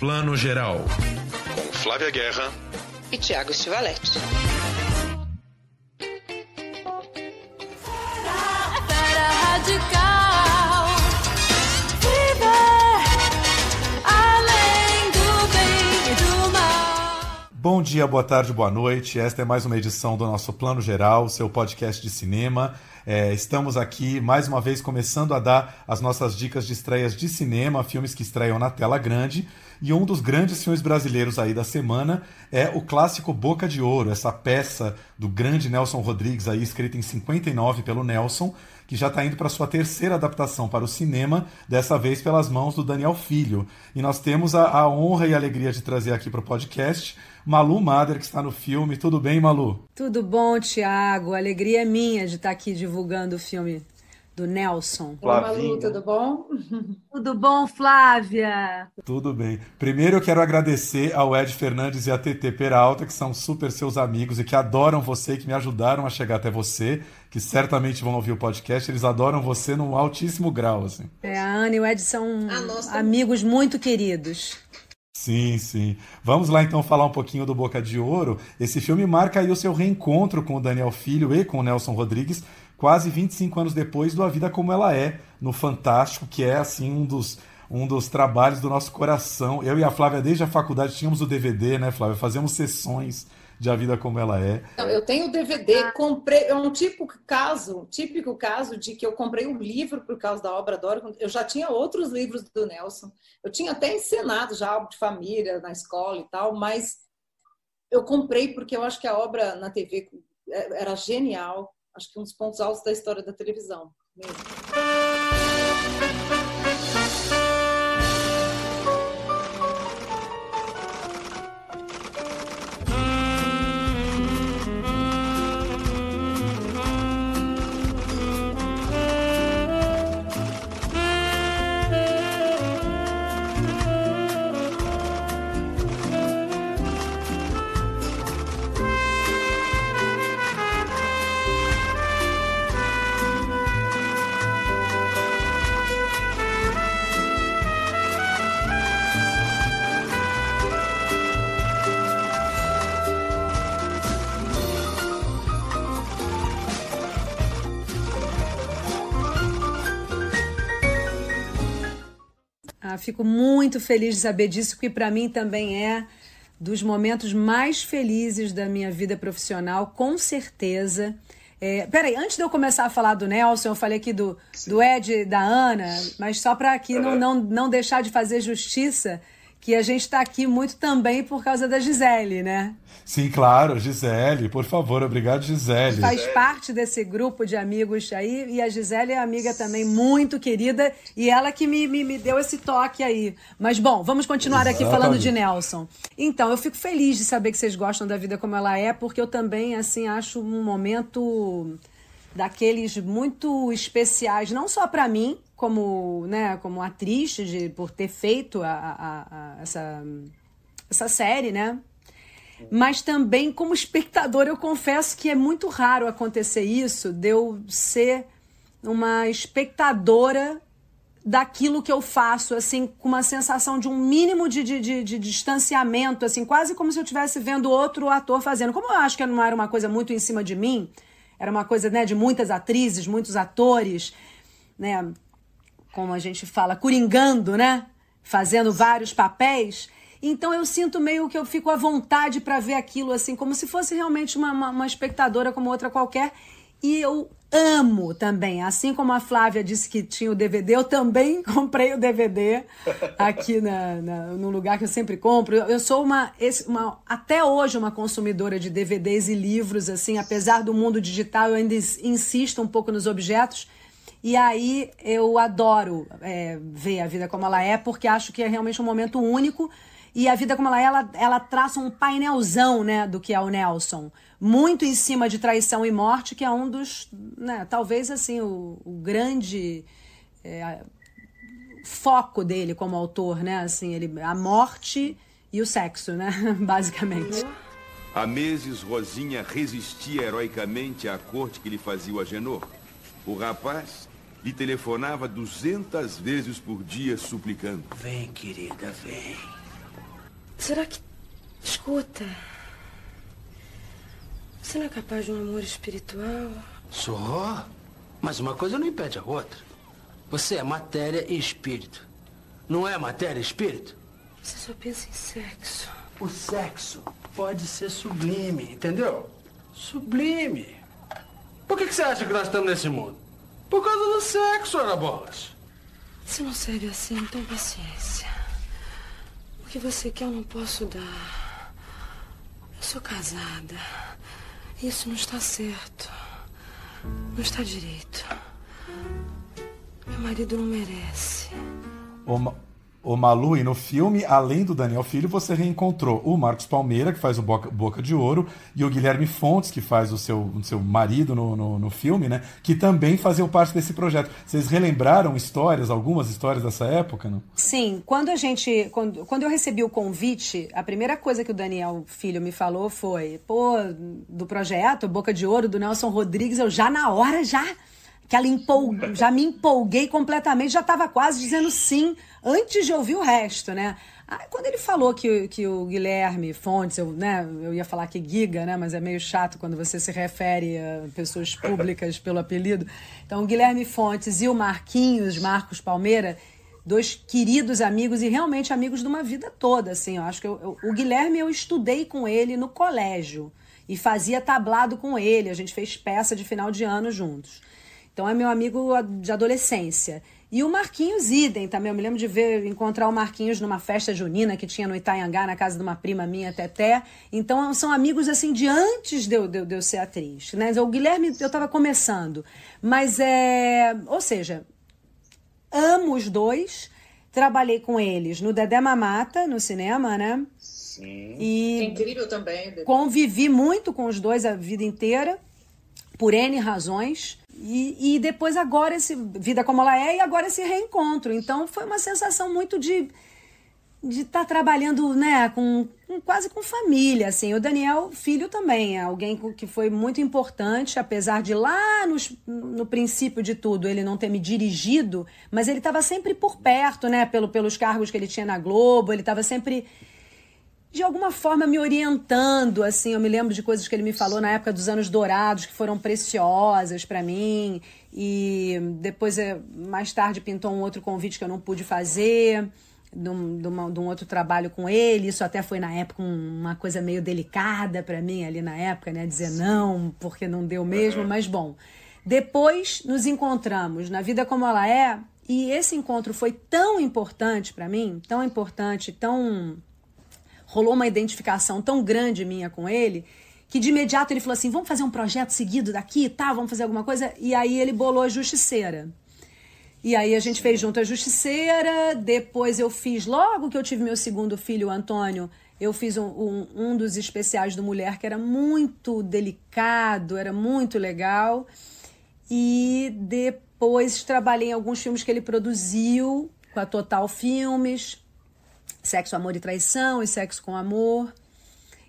Plano Geral. Com Flávia Guerra e Tiago Stivaletti. Bom dia, boa tarde, boa noite. Esta é mais uma edição do nosso Plano Geral, seu podcast de cinema. É, estamos aqui mais uma vez começando a dar as nossas dicas de estreias de cinema, filmes que estreiam na tela grande. E um dos grandes filmes brasileiros aí da semana é o clássico Boca de Ouro, essa peça do grande Nelson Rodrigues aí escrita em 59 pelo Nelson que já está indo para sua terceira adaptação para o cinema, dessa vez pelas mãos do Daniel Filho. E nós temos a, a honra e a alegria de trazer aqui para o podcast Malu Mader, que está no filme. Tudo bem, Malu? Tudo bom, Tiago. Alegria é minha de estar aqui divulgando o filme do Nelson. Oi, Malu, tudo bom? Tudo bom, Flávia? Tudo bem. Primeiro eu quero agradecer ao Ed Fernandes e à TT Peralta, que são super seus amigos e que adoram você, que me ajudaram a chegar até você, que certamente vão ouvir o podcast. Eles adoram você num altíssimo grau, assim. É, a Ana e o Ed são ah, amigos muito queridos. Sim, sim. Vamos lá então falar um pouquinho do Boca de Ouro. Esse filme marca aí o seu reencontro com o Daniel Filho e com o Nelson Rodrigues, quase 25 anos depois do A Vida Como Ela É, no Fantástico, que é assim um dos, um dos trabalhos do nosso coração. Eu e a Flávia, desde a faculdade, tínhamos o DVD, né, Flávia? Fazíamos sessões de A Vida Como Ela É. Eu tenho o DVD, comprei, é um típico caso, típico caso de que eu comprei um livro por causa da obra Dora. Eu já tinha outros livros do Nelson. Eu tinha até encenado já de família na escola e tal, mas eu comprei porque eu acho que a obra na TV era genial acho que um dos pontos altos da história da televisão mesmo. Fico muito feliz de saber disso, porque para mim também é dos momentos mais felizes da minha vida profissional, com certeza. É, peraí, antes de eu começar a falar do Nelson, eu falei aqui do, do Ed da Ana, mas só para aqui não, não, não deixar de fazer justiça, que a gente está aqui muito também por causa da Gisele, né? Sim, claro, Gisele, por favor, obrigado, Gisele. Faz parte desse grupo de amigos aí, e a Gisele é amiga também muito querida, e ela que me, me, me deu esse toque aí. Mas bom, vamos continuar Exatamente. aqui falando de Nelson. Então, eu fico feliz de saber que vocês gostam da vida como ela é, porque eu também, assim, acho um momento daqueles muito especiais, não só para mim, como, né, como atriz, de, por ter feito a, a, a, essa, essa série, né? Mas também como espectador, eu confesso que é muito raro acontecer isso, de eu ser uma espectadora daquilo que eu faço, assim, com uma sensação de um mínimo de, de, de, de distanciamento, assim, quase como se eu estivesse vendo outro ator fazendo. Como eu acho que não era uma coisa muito em cima de mim, era uma coisa né, de muitas atrizes, muitos atores, né? Como a gente fala, coringando, né? Fazendo vários papéis. Então eu sinto meio que eu fico à vontade para ver aquilo assim, como se fosse realmente uma, uma, uma, espectadora como outra qualquer. E eu amo também, assim como a Flávia disse que tinha o DVD, eu também comprei o DVD aqui na, na, no lugar que eu sempre compro. Eu sou uma, uma, até hoje, uma consumidora de DVDs e livros, assim, apesar do mundo digital, eu ainda insisto um pouco nos objetos. E aí eu adoro é, ver a vida como ela é, porque acho que é realmente um momento único e a vida como ela é, ela, ela traça um painelzão, né, do que é o Nelson. Muito em cima de traição e morte, que é um dos, né, talvez assim, o, o grande é, foco dele como autor, né, assim, ele, a morte e o sexo, né, basicamente. Há meses, Rosinha resistia heroicamente à corte que lhe fazia o Agenor. O rapaz lhe telefonava duzentas vezes por dia suplicando. Vem, querida, vem. Será que. Escuta. Você não é capaz de um amor espiritual? Sou. Mas uma coisa não impede a outra. Você é matéria e espírito. Não é matéria e espírito? Você só pensa em sexo. O sexo pode ser sublime, entendeu? Sublime. Por que, que você acha que nós estamos nesse mundo? Por causa do sexo, ora bolas. Se não serve assim, então paciência. O que você quer eu não posso dar. Eu sou casada. Isso não está certo. Não está direito. Meu marido não merece. O Malu, e no filme, além do Daniel Filho, você reencontrou o Marcos Palmeira, que faz o Boca, Boca de Ouro, e o Guilherme Fontes, que faz o seu, o seu marido no, no, no, filme, né? Que também faziam parte desse projeto. Vocês relembraram histórias, algumas histórias dessa época, não? Sim, quando a gente. Quando, quando eu recebi o convite, a primeira coisa que o Daniel Filho me falou foi: pô, do projeto Boca de Ouro, do Nelson Rodrigues, eu já na hora já que ela já me empolguei completamente, já estava quase dizendo sim antes de ouvir o resto, né? Aí quando ele falou que, que o Guilherme Fontes, eu, né, eu ia falar que Giga, né, mas é meio chato quando você se refere a pessoas públicas pelo apelido. Então, o Guilherme Fontes e o Marquinhos, Marcos Palmeira, dois queridos amigos e realmente amigos de uma vida toda, assim. Eu acho que eu, eu, o Guilherme eu estudei com ele no colégio e fazia tablado com ele, a gente fez peça de final de ano juntos. Então é meu amigo de adolescência. E o Marquinhos idem também. Eu me lembro de ver, encontrar o Marquinhos numa festa junina que tinha no Itaiangá, na casa de uma prima minha, Teté. Então são amigos assim de antes de eu, de, de eu ser atriz. Né? O Guilherme eu estava começando. Mas é. Ou seja, amo os dois. Trabalhei com eles no Dedé Mamata, no cinema, né? Sim. E é incrível também. Convivi muito com os dois a vida inteira, por N razões. E, e depois agora esse vida como ela é e agora esse reencontro. Então foi uma sensação muito de de estar tá trabalhando, né, com, com, quase com família, assim. O Daniel Filho também é alguém que foi muito importante, apesar de lá nos, no princípio de tudo ele não ter me dirigido, mas ele estava sempre por perto, né, pelo, pelos cargos que ele tinha na Globo, ele estava sempre de alguma forma me orientando, assim, eu me lembro de coisas que ele me falou na época dos anos dourados que foram preciosas para mim. E depois eh, mais tarde pintou um outro convite que eu não pude fazer de um, de, uma, de um outro trabalho com ele, isso até foi na época uma coisa meio delicada para mim ali na época, né, dizer não porque não deu mesmo, mas bom, depois nos encontramos na vida como ela é e esse encontro foi tão importante para mim, tão importante, tão rolou uma identificação tão grande minha com ele que de imediato ele falou assim: vamos fazer um projeto seguido daqui, tá? Vamos fazer alguma coisa. E aí ele bolou a Justiceira. E aí a gente fez junto a Justiceira. Depois eu fiz, logo que eu tive meu segundo filho, o Antônio, eu fiz um, um, um dos especiais do Mulher que era muito delicado, era muito legal. E depois trabalhei em alguns filmes que ele produziu com a Total Filmes. Sexo, Amor e Traição e Sexo com Amor.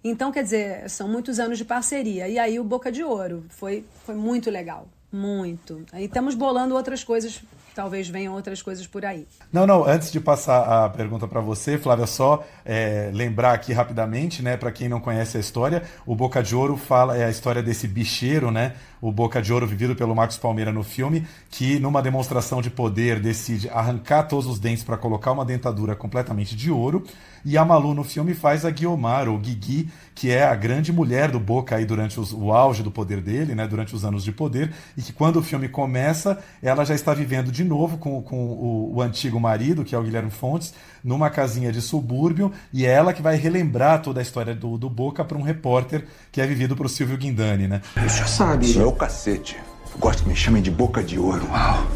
Então, quer dizer, são muitos anos de parceria. E aí o Boca de Ouro foi, foi muito legal. Muito. Aí estamos bolando outras coisas talvez venham outras coisas por aí. Não, não, antes de passar a pergunta para você, Flávia, só é, lembrar aqui rapidamente, né, para quem não conhece a história, o Boca de Ouro fala é a história desse bicheiro, né, o Boca de Ouro vivido pelo Marcos Palmeira no filme, que numa demonstração de poder decide arrancar todos os dentes para colocar uma dentadura completamente de ouro, e a Malu no filme faz a Guiomar, ou Guigui, que é a grande mulher do Boca aí durante os, o auge do poder dele, né, durante os anos de poder, e que quando o filme começa, ela já está vivendo de novo com, com o, o antigo marido, que é o Guilherme Fontes, numa casinha de subúrbio, e é ela que vai relembrar toda a história do, do Boca para um repórter que é vivido por Silvio Guindani, né? Você já sabe. Isso é o cacete. Eu gosto que me chamem de Boca de Ouro. Uau.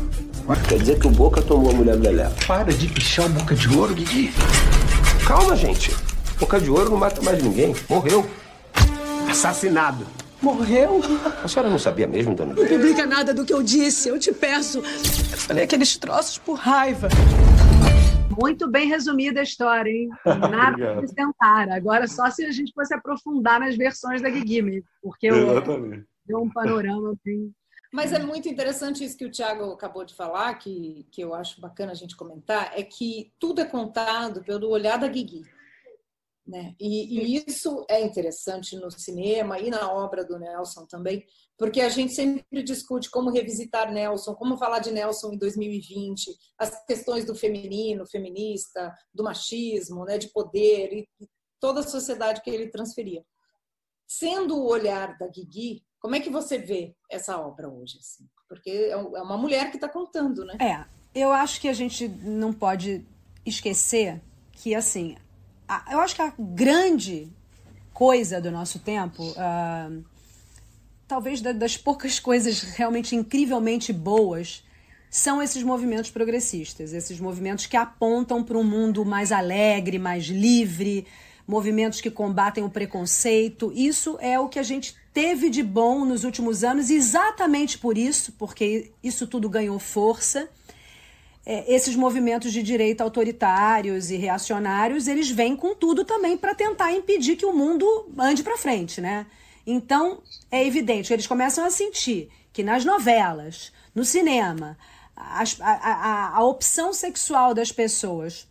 Quer dizer que o Boca tomou a mulher do Lelé. Para de pichar o Boca de Ouro, Guigui. Calma, gente. Boca de Ouro não mata mais ninguém. Morreu. Assassinado. Morreu? A senhora não sabia mesmo, dona Não publica nada do que eu disse, eu te peço. Eu falei aqueles troços por raiva. Muito bem resumida a história, hein? Nada a acrescentar. Agora, só se a gente fosse aprofundar nas versões da Guigui, porque eu, deu um panorama bem. Mas é muito interessante isso que o Tiago acabou de falar, que, que eu acho bacana a gente comentar, é que tudo é contado pelo olhar da Guigui. Né? E, e, isso é interessante no cinema e na obra do Nelson também, porque a gente sempre discute como revisitar Nelson, como falar de Nelson em 2020, as questões do feminino, feminista, do machismo, né, de poder e toda a sociedade que ele transferia. Sendo o olhar da Guigui, como é que você vê essa obra hoje? Assim? Porque é, é uma mulher que está contando, né? É, eu acho que a gente não pode esquecer que, assim, eu acho que a grande coisa do nosso tempo, uh, talvez das poucas coisas realmente incrivelmente boas, são esses movimentos progressistas, esses movimentos que apontam para um mundo mais alegre, mais livre, movimentos que combatem o preconceito. Isso é o que a gente teve de bom nos últimos anos, exatamente por isso, porque isso tudo ganhou força é, esses movimentos de direita autoritários e reacionários, eles vêm com tudo também para tentar impedir que o mundo ande para frente, né? Então, é evidente, eles começam a sentir que nas novelas, no cinema, a, a, a opção sexual das pessoas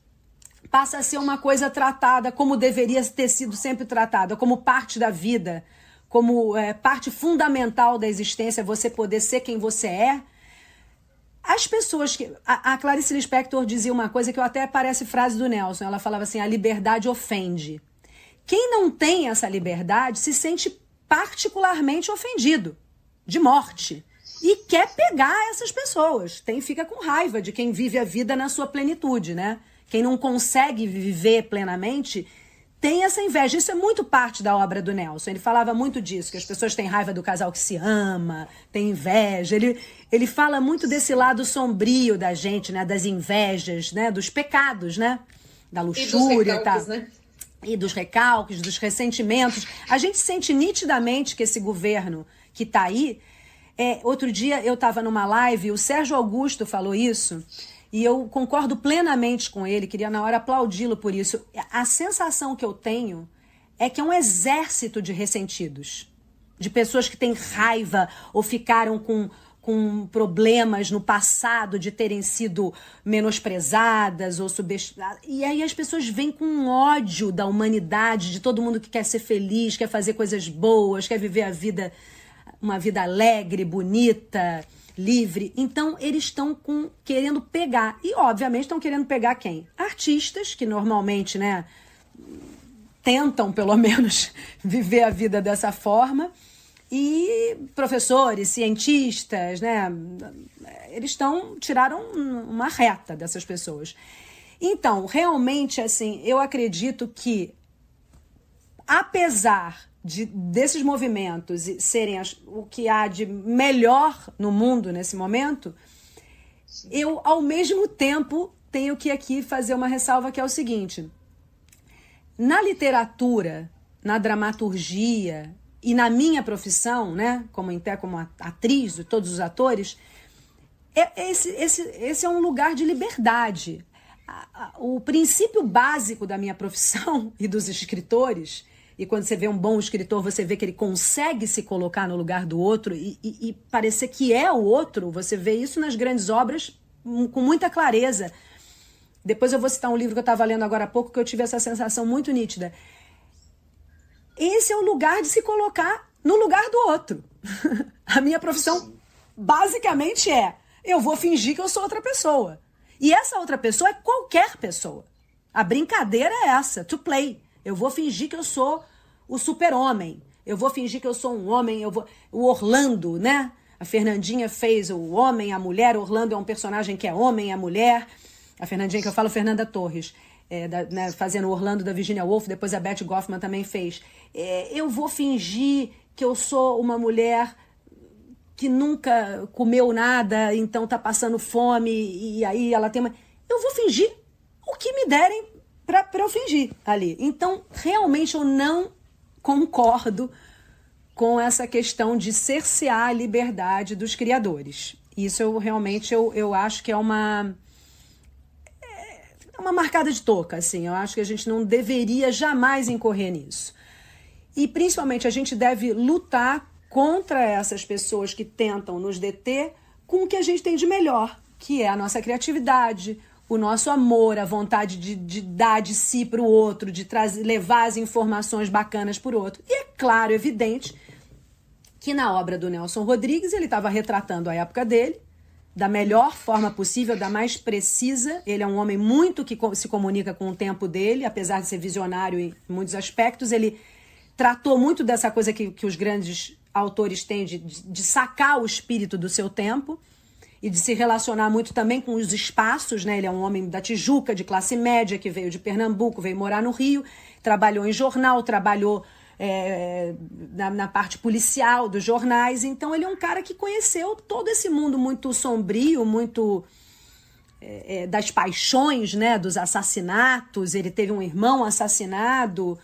passa a ser uma coisa tratada como deveria ter sido sempre tratada, como parte da vida, como é, parte fundamental da existência, você poder ser quem você é, as pessoas que. A, a Clarice Lispector dizia uma coisa que eu até parece frase do Nelson. Ela falava assim: a liberdade ofende. Quem não tem essa liberdade se sente particularmente ofendido, de morte. E quer pegar essas pessoas. Tem, fica com raiva de quem vive a vida na sua plenitude, né? Quem não consegue viver plenamente tem essa inveja. Isso é muito parte da obra do Nelson. Ele falava muito disso, que as pessoas têm raiva do casal que se ama, tem inveja. Ele, ele fala muito desse lado sombrio da gente, né? Das invejas, né? Dos pecados, né? Da luxúria e, tal. Né? E dos recalques, dos ressentimentos. A gente sente nitidamente que esse governo que está aí. É, outro dia eu estava numa live, o Sérgio Augusto falou isso. E eu concordo plenamente com ele, queria na hora aplaudi-lo por isso. A sensação que eu tenho é que é um exército de ressentidos, de pessoas que têm raiva ou ficaram com, com problemas no passado de terem sido menosprezadas ou subestimadas. E aí as pessoas vêm com ódio da humanidade, de todo mundo que quer ser feliz, quer fazer coisas boas, quer viver a vida, uma vida alegre, bonita livre. Então, eles estão com querendo pegar. E, obviamente, estão querendo pegar quem? Artistas, que normalmente, né, tentam, pelo menos, viver a vida dessa forma. E professores, cientistas, né? Eles estão tiraram uma reta dessas pessoas. Então, realmente, assim, eu acredito que, apesar de, desses movimentos serem as, o que há de melhor no mundo nesse momento, eu, ao mesmo tempo, tenho que aqui fazer uma ressalva que é o seguinte: na literatura, na dramaturgia e na minha profissão, né, como como atriz de todos os atores, é, esse, esse, esse é um lugar de liberdade. O princípio básico da minha profissão e dos escritores e quando você vê um bom escritor, você vê que ele consegue se colocar no lugar do outro e, e, e parecer que é o outro. Você vê isso nas grandes obras com muita clareza. Depois eu vou citar um livro que eu estava lendo agora há pouco que eu tive essa sensação muito nítida. Esse é o lugar de se colocar no lugar do outro. a minha profissão basicamente é: eu vou fingir que eu sou outra pessoa. E essa outra pessoa é qualquer pessoa. A brincadeira é essa, to play. Eu vou fingir que eu sou o super-homem. Eu vou fingir que eu sou um homem. Eu vou... O Orlando, né? A Fernandinha fez o homem, a mulher. Orlando é um personagem que é homem, a mulher. A Fernandinha que eu falo, Fernanda Torres. É, da, né, fazendo o Orlando da Virginia Woolf, depois a Beth Goffman também fez. É, eu vou fingir que eu sou uma mulher que nunca comeu nada, então tá passando fome, e aí ela tem uma. Eu vou fingir o que me derem para eu fingir ali. Então, realmente eu não concordo com essa questão de cercear a liberdade dos criadores. Isso eu realmente eu, eu acho que é uma é uma marcada de toca, assim. Eu acho que a gente não deveria jamais incorrer nisso. E principalmente a gente deve lutar contra essas pessoas que tentam nos deter com o que a gente tem de melhor, que é a nossa criatividade, o nosso amor, a vontade de, de dar de si para o outro, de trazer, levar as informações bacanas para o outro. E é claro, evidente, que na obra do Nelson Rodrigues ele estava retratando a época dele da melhor forma possível, da mais precisa. Ele é um homem muito que se comunica com o tempo dele, apesar de ser visionário em muitos aspectos. Ele tratou muito dessa coisa que, que os grandes autores têm de, de sacar o espírito do seu tempo e de se relacionar muito também com os espaços, né? Ele é um homem da Tijuca, de classe média, que veio de Pernambuco, veio morar no Rio, trabalhou em jornal, trabalhou é, na, na, parte policial dos jornais. Então ele é um cara que conheceu todo esse mundo muito sombrio, muito é, é, das paixões, né? Dos assassinatos. Ele teve um irmão assassinado.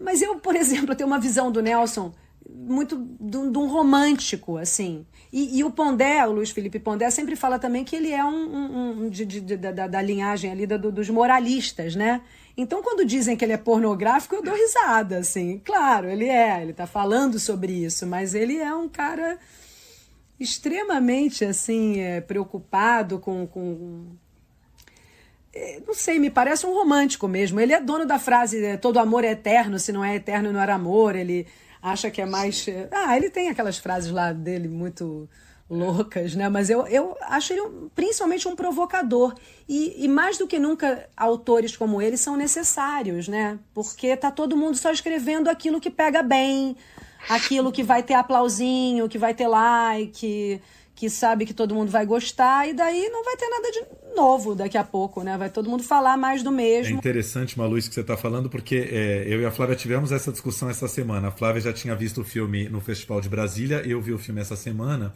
Mas eu, por exemplo, tenho uma visão do Nelson muito de um romântico, assim. E, e, o Pondé, o Luiz Felipe Pondé, sempre fala também que ele é um, um, um de, de, de, da, da, linhagem ali do, dos moralistas, né? Então, quando dizem que ele é pornográfico, eu dou risada, assim. Claro, ele é, ele tá falando sobre isso, mas ele é um cara extremamente, assim, é, preocupado com, com é, não sei, me parece um romântico mesmo. Ele é dono da frase é, todo amor é eterno, se não é eterno não era amor. Ele acha que é mais. Ah, ele tem aquelas frases lá dele muito loucas, né? Mas eu, eu acho ele principalmente um provocador. E, e, mais do que nunca, autores como ele são necessários, né? Porque tá todo mundo só escrevendo aquilo que pega bem, aquilo que vai ter aplausinho, que vai ter like, que sabe que todo mundo vai gostar, e daí não vai ter nada de novo daqui a pouco, né? Vai todo mundo falar mais do mesmo. É interessante, Malu, isso que você está falando, porque é, eu e a Flávia tivemos essa discussão essa semana. A Flávia já tinha visto o filme no Festival de Brasília, eu vi o filme essa semana.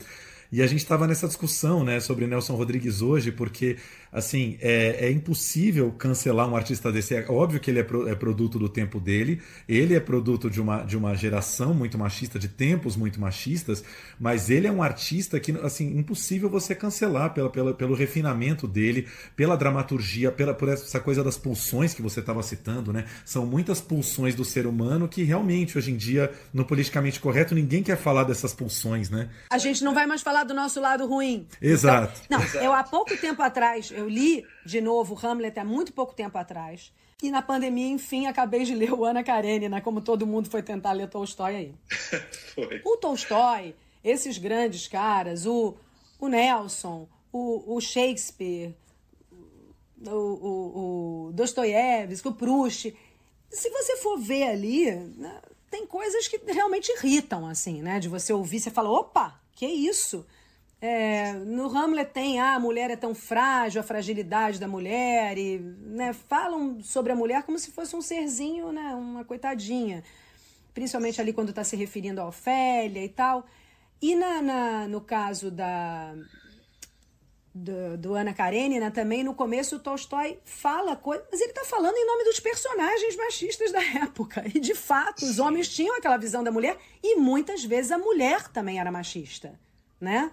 E a gente estava nessa discussão né, sobre Nelson Rodrigues hoje, porque assim é, é, impossível cancelar um artista desse. É óbvio que ele é, pro, é, produto do tempo dele, ele é produto de uma, de uma geração muito machista, de tempos muito machistas, mas ele é um artista que assim impossível você cancelar pela, pela, pelo refinamento dele, pela dramaturgia, pela, por essa coisa das pulsões que você estava citando. Né? São muitas pulsões do ser humano que realmente hoje em dia, no politicamente correto, ninguém quer falar dessas pulsões. Né? A gente não vai mais falar do nosso lado ruim. Exato. Então, não, eu há pouco tempo atrás, eu li de novo Hamlet há muito pouco tempo atrás. E na pandemia, enfim, acabei de ler o Ana Karenina, como todo mundo foi tentar ler Tolstói aí. foi. O Tolstói, esses grandes caras, o, o Nelson, o, o Shakespeare, o, o, o Dostoiévski, o Proust, se você for ver ali, né, tem coisas que realmente irritam, assim, né? De você ouvir, você fala, opa, que isso? É, no Hamlet tem ah, a mulher é tão frágil, a fragilidade da mulher, e né, falam sobre a mulher como se fosse um serzinho, né, uma coitadinha. Principalmente ali quando está se referindo a Ofélia e tal. E na, na no caso da, do, do Ana Karenina também, no começo o Tolstói fala coisas, mas ele está falando em nome dos personagens machistas da época. E de fato, os homens tinham aquela visão da mulher e muitas vezes a mulher também era machista, né?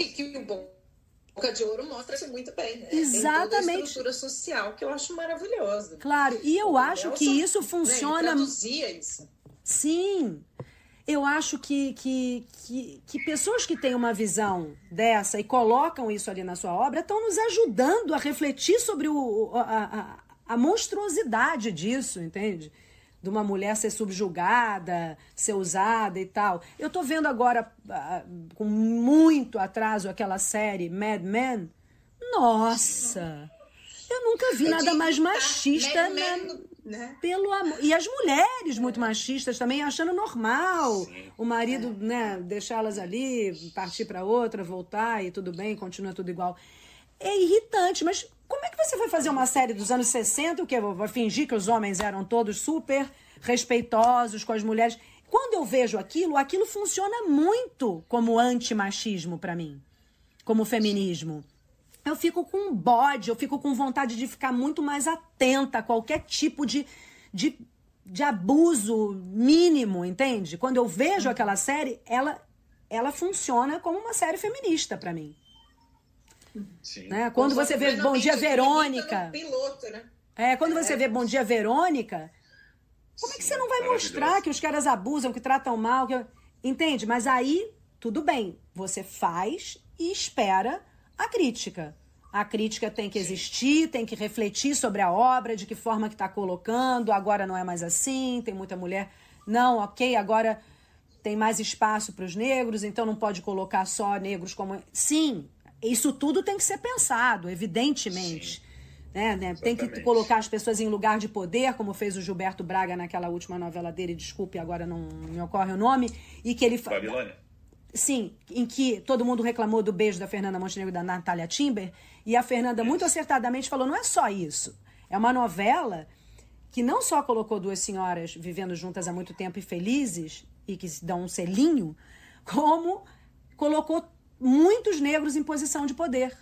E que o Boca de Ouro mostra muito bem, né? Exatamente. Tem toda a estrutura social que eu acho maravilhosa. Claro, e eu acho Nelson, que isso funciona. Né, isso. Sim eu acho que, que, que, que, pessoas que têm uma visão dessa e colocam isso ali na sua obra estão nos ajudando a refletir sobre o, a, a, a monstruosidade disso, entende? De uma mulher ser subjugada, ser usada e tal. Eu estou vendo agora, com muito atraso, aquela série Mad Men. Nossa! Eu nunca vi nada mais machista na, né? Pelo amor. E as mulheres muito machistas também achando normal Sim. o marido, é. né, deixá-las ali, partir para outra, voltar e tudo bem, continua tudo igual. É irritante, mas como é que você vai fazer uma série dos anos 60, o que vai fingir que os homens eram todos super respeitosos com as mulheres? Quando eu vejo aquilo, aquilo funciona muito como antimachismo para mim, como feminismo eu fico com bode, eu fico com vontade de ficar muito mais atenta a qualquer tipo de, de, de abuso mínimo, entende? Quando eu vejo aquela série, ela, ela funciona como uma série feminista para mim. Sim. Né? Quando você vê Bom Dia Verônica. Piloto, né? É, quando é. você vê Bom Dia Verônica, como é que você não vai mostrar que os caras abusam, que tratam mal? Que... Entende? Mas aí, tudo bem. Você faz e espera a crítica. A crítica tem que existir, tem que refletir sobre a obra, de que forma que está colocando, agora não é mais assim, tem muita mulher. Não, ok, agora tem mais espaço para os negros, então não pode colocar só negros como. Sim, isso tudo tem que ser pensado, evidentemente. Né, né? Tem que colocar as pessoas em lugar de poder, como fez o Gilberto Braga naquela última novela dele, desculpe, agora não me ocorre o nome, e que ele. Babilônia. Sim, em que todo mundo reclamou do beijo da Fernanda Montenegro e da Natália Timber, e a Fernanda muito acertadamente falou: não é só isso. É uma novela que não só colocou duas senhoras vivendo juntas há muito tempo e felizes, e que dão um selinho, como colocou muitos negros em posição de poder.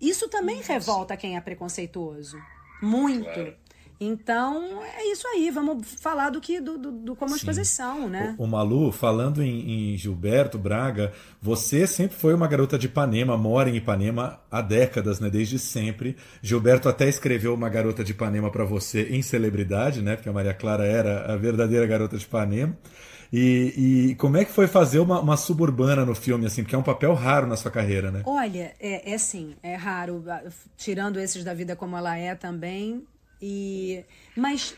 Isso também Nossa. revolta quem é preconceituoso. Muito. Claro. Então, é isso aí. Vamos falar do que do, do, do como Sim. as coisas são, né? O, o Malu, falando em, em, Gilberto Braga, você sempre foi uma garota de Ipanema, mora em Ipanema há décadas, né? Desde sempre. Gilberto até escreveu uma garota de Ipanema para você em celebridade, né? Porque a Maria Clara era a verdadeira garota de Ipanema. E, e, como é que foi fazer uma, uma, suburbana no filme, assim? Porque é um papel raro na sua carreira, né? Olha, é, é sim, é raro. Tirando esses da vida como ela é também. E, mas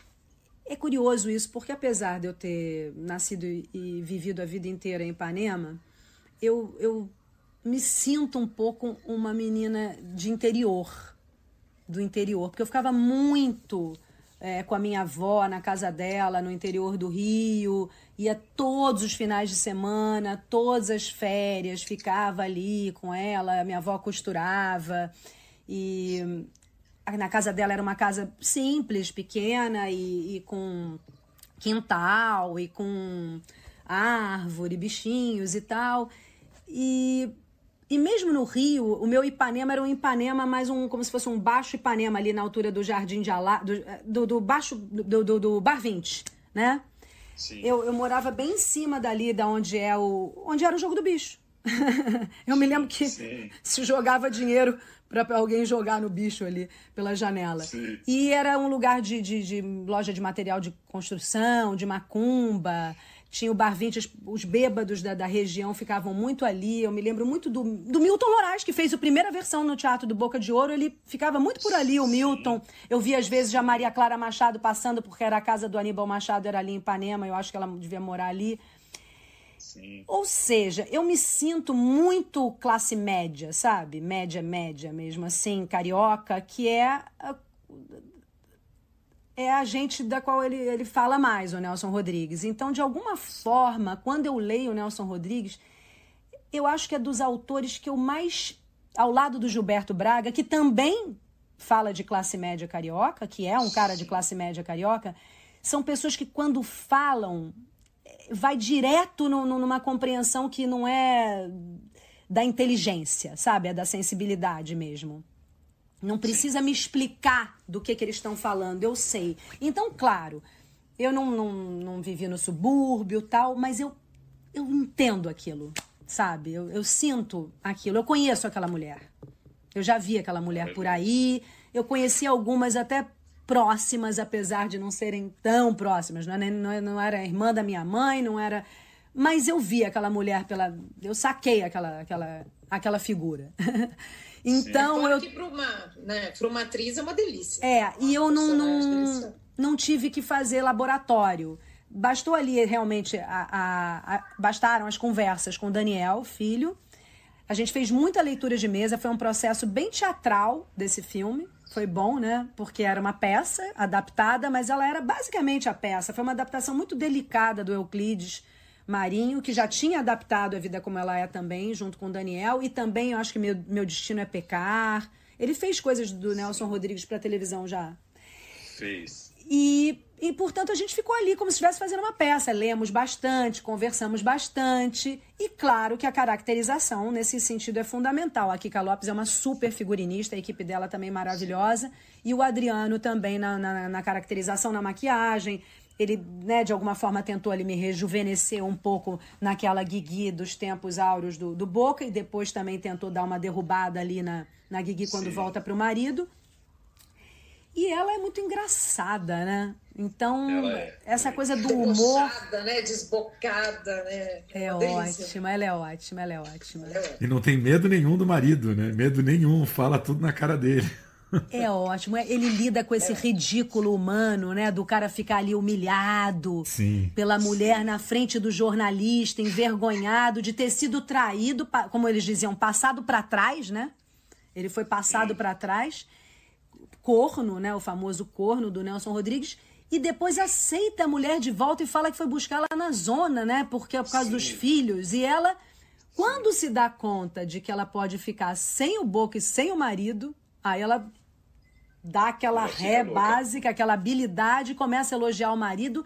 é curioso isso, porque apesar de eu ter nascido e vivido a vida inteira em Ipanema, eu, eu me sinto um pouco uma menina de interior, do interior, porque eu ficava muito é, com a minha avó na casa dela, no interior do Rio, ia todos os finais de semana, todas as férias, ficava ali com ela, minha avó costurava e na casa dela era uma casa simples, pequena e, e com quintal e com árvore, bichinhos e tal. E e mesmo no Rio, o meu Ipanema era um Ipanema mais um, como se fosse um baixo Ipanema ali na altura do Jardim de Alá, do, do, do baixo, do, do, do, Bar 20, né? Sim. Eu, eu morava bem em cima dali, da onde é o, onde era o jogo do bicho. eu me lembro que Sim. se jogava dinheiro para alguém jogar no bicho ali pela janela. Sim. E era um lugar de, de, de loja de material de construção, de macumba tinha o Bar 20, os, os bêbados da, da, região ficavam muito ali. Eu me lembro muito do, do Milton Moraes, que fez a primeira versão no Teatro do Boca de Ouro. Ele ficava muito por ali, o Milton. Eu vi, às vezes, a Maria Clara Machado passando, porque era a casa do Aníbal Machado, era ali em Ipanema. Eu acho que ela devia morar ali. Sim. Ou seja, eu me sinto muito classe média, sabe? Média, média mesmo, assim, carioca, que é é a gente da qual ele, ele fala mais, o Nelson Rodrigues. Então, de alguma forma, quando eu leio o Nelson Rodrigues, eu acho que é dos autores que eu mais, ao lado do Gilberto Braga, que também fala de classe média carioca, que é um cara de classe média carioca, são pessoas que quando falam vai direto no, no, numa compreensão que não é da inteligência, sabe? É da sensibilidade mesmo. Não precisa me explicar do que, que eles estão falando, eu sei. Então, claro, eu não, não, não vivi no subúrbio tal, mas eu, eu entendo aquilo, sabe? Eu, eu sinto aquilo, eu conheço aquela mulher. Eu já vi aquela mulher por aí, eu conheci algumas até próximas, apesar de não serem tão próximas. Não, é, não, é, não era irmã da minha mãe, não era. Mas eu vi aquela mulher pela. Eu saquei aquela, aquela, aquela figura. Então Sim. eu que para uma, né, para uma atriz é uma delícia. É, e eu não não, não tive que fazer laboratório. Bastou ali realmente a, a, a, bastaram as conversas com o Daniel, filho. A gente fez muita leitura de mesa, foi um processo bem teatral desse filme. Foi bom, né? Porque era uma peça adaptada, mas ela era basicamente a peça. Foi uma adaptação muito delicada do Euclides Marinho, que já tinha adaptado a vida como ela é também, junto com o Daniel, e também eu acho que meu, meu destino é pecar. Ele fez coisas do Nelson Rodrigues para televisão já. Fez. E, e, portanto, a gente ficou ali como se estivesse fazendo uma peça. Lemos bastante, conversamos bastante. E claro que a caracterização, nesse sentido, é fundamental. A Kika Lopes é uma super figurinista, a equipe dela também maravilhosa. E o Adriano também na, na, na caracterização, na maquiagem ele, né, de alguma forma tentou ali me rejuvenescer um pouco naquela Guigui dos tempos áureos do, do Boca e depois também tentou dar uma derrubada ali na, na Guigui quando Sim. volta para o marido. E ela é muito engraçada, né? Então, é, essa coisa do humor. né? Desbocada, né? É ótima, ela é ótima, ela é ótima. E não tem medo nenhum do marido, né? Medo nenhum, fala tudo na cara dele. É ótimo. Ele lida com esse ridículo humano, né? Do cara ficar ali humilhado Sim. pela mulher na frente do jornalista, envergonhado de ter sido traído, como eles diziam, passado para trás, né? Ele foi passado para trás. Corno, né? O famoso corno do Nelson Rodrigues. E depois aceita a mulher de volta e fala que foi buscar lá na zona, né? Porque é por causa Sim. dos filhos. E ela, quando se dá conta de que ela pode ficar sem o Boca e sem o marido, aí ela dá aquela ré básica, aquela habilidade, começa a elogiar o marido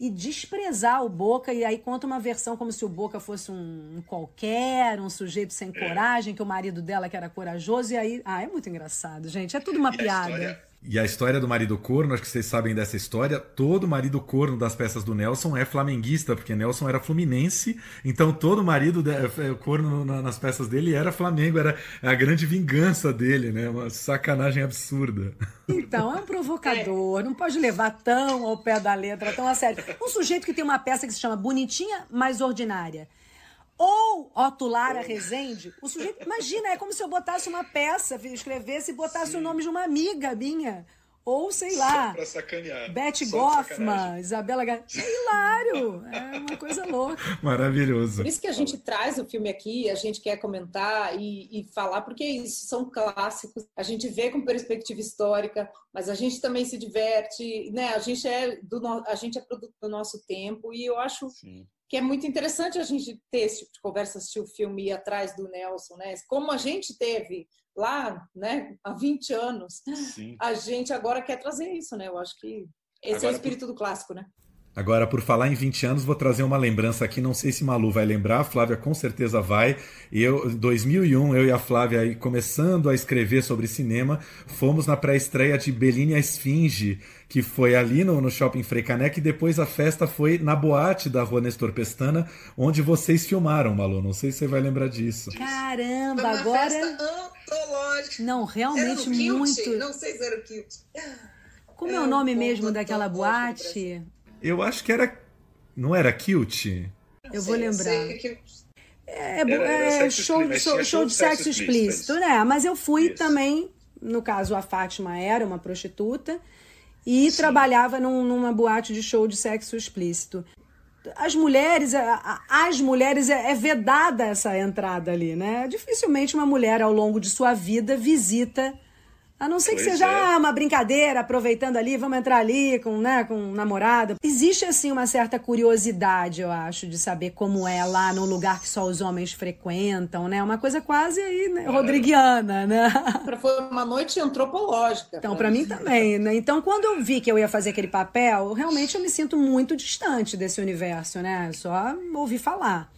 e desprezar o Boca, e aí conta uma versão como se o Boca fosse um, um qualquer, um sujeito sem é. coragem, que o marido dela que era corajoso, e aí. Ah, é muito engraçado, gente. É tudo uma e piada. História, e a história do marido corno, acho que vocês sabem dessa história. Todo marido corno das peças do Nelson é flamenguista, porque Nelson era fluminense, então todo marido de, é, corno nas peças dele era Flamengo, era a grande vingança dele, né? Uma sacanagem absurda. Então, é um provocador, não pode levar tão ao pé da letra, tão a sério. Um sujeito que tem uma peça que se chama Bonitinha, mas Ordinária ou Otto Lara Rezende, o sujeito. Imagina, é como se eu botasse uma peça, escrevesse e botasse Sim. o nome de uma amiga minha. Ou, sei lá. Pra sacanear. Beth Goffman, Isabela Gar... É hilário. É uma coisa louca. Maravilhoso. Por isso que a gente traz o filme aqui, a gente quer comentar e, e falar, porque isso são clássicos. A gente vê com perspectiva histórica, mas a gente também se diverte, né? A gente é, do no... a gente é produto do nosso tempo e eu acho. Sim que é muito interessante a gente ter esse tipo de conversa, assistir o filme e ir atrás do Nelson, né? Como a gente teve lá, né, há 20 anos, Sim. a gente agora quer trazer isso, né? Eu acho que esse agora, é o espírito do clássico, né? Agora, por falar em 20 anos, vou trazer uma lembrança aqui. Não sei se Malu vai lembrar, a Flávia com certeza vai. Eu, 2001, eu e a Flávia, aí, começando a escrever sobre cinema, fomos na pré-estreia de Bellini a Esfinge, que foi ali no, no Shopping Freicaneca, e depois a festa foi na boate da Rua Nestor Pestana, onde vocês filmaram, Malu. Não sei se você vai lembrar disso. Caramba, foi uma agora. Festa antológica. Não, realmente muito. Não sei se era o Kilt. Como é, é o nome mesmo daquela boate? Eu acho que era. Não era Kilt? Eu vou lembrar. É, era, era é, show, show, show, de sexo explícito, explícito, né? Mas eu fui Isso. também, no caso a Fátima era uma prostituta e Sim. trabalhava num, numa boate de show de sexo explícito. As mulheres, as mulheres é, é vedada essa entrada ali, né? Dificilmente uma mulher ao longo de sua vida visita a não ser pois que seja é. uma brincadeira, aproveitando ali, vamos entrar ali com, né, com um namorado. Existe, assim, uma certa curiosidade, eu acho, de saber como é lá no lugar que só os homens frequentam, né? Uma coisa quase aí, né, rodriguiana, né? Foi uma noite antropológica. Então, para mim também, né? Então, quando eu vi que eu ia fazer aquele papel, realmente eu me sinto muito distante desse universo, né? Só ouvi falar.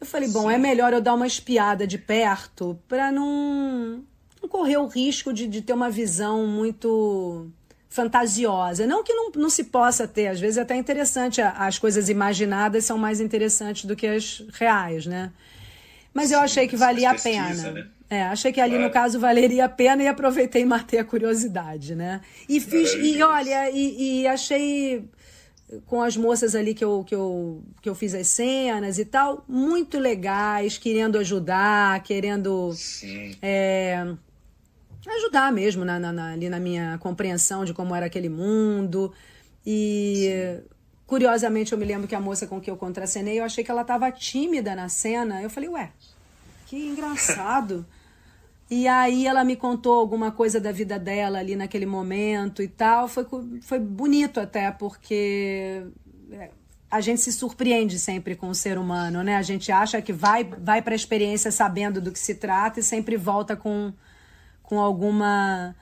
Eu falei, bom, Sim. é melhor eu dar uma espiada de perto para não não correr o risco de, de ter uma visão muito fantasiosa. Não que não, não se possa ter, às vezes é até interessante, as coisas imaginadas são mais interessantes do que as reais, né? Mas Sim, eu achei que valia a pena. Né? É, achei que ali claro. no caso valeria a pena e aproveitei e matei a curiosidade, né? E fiz, e olha, e, e achei com as moças ali que eu, que, eu, que eu fiz as cenas e tal, muito legais, querendo ajudar, querendo. É, ajudar mesmo na, na, na, ali na minha compreensão de como era aquele mundo. E Sim. curiosamente eu me lembro que a moça com que eu contracenei, eu achei que ela estava tímida na cena. Eu falei, ué, que engraçado. e aí ela me contou alguma coisa da vida dela ali naquele momento e tal. Foi, foi bonito até, porque é, a gente se surpreende sempre com o ser humano, né? A gente acha que vai, vai para a experiência sabendo do que se trata e sempre volta com com alguma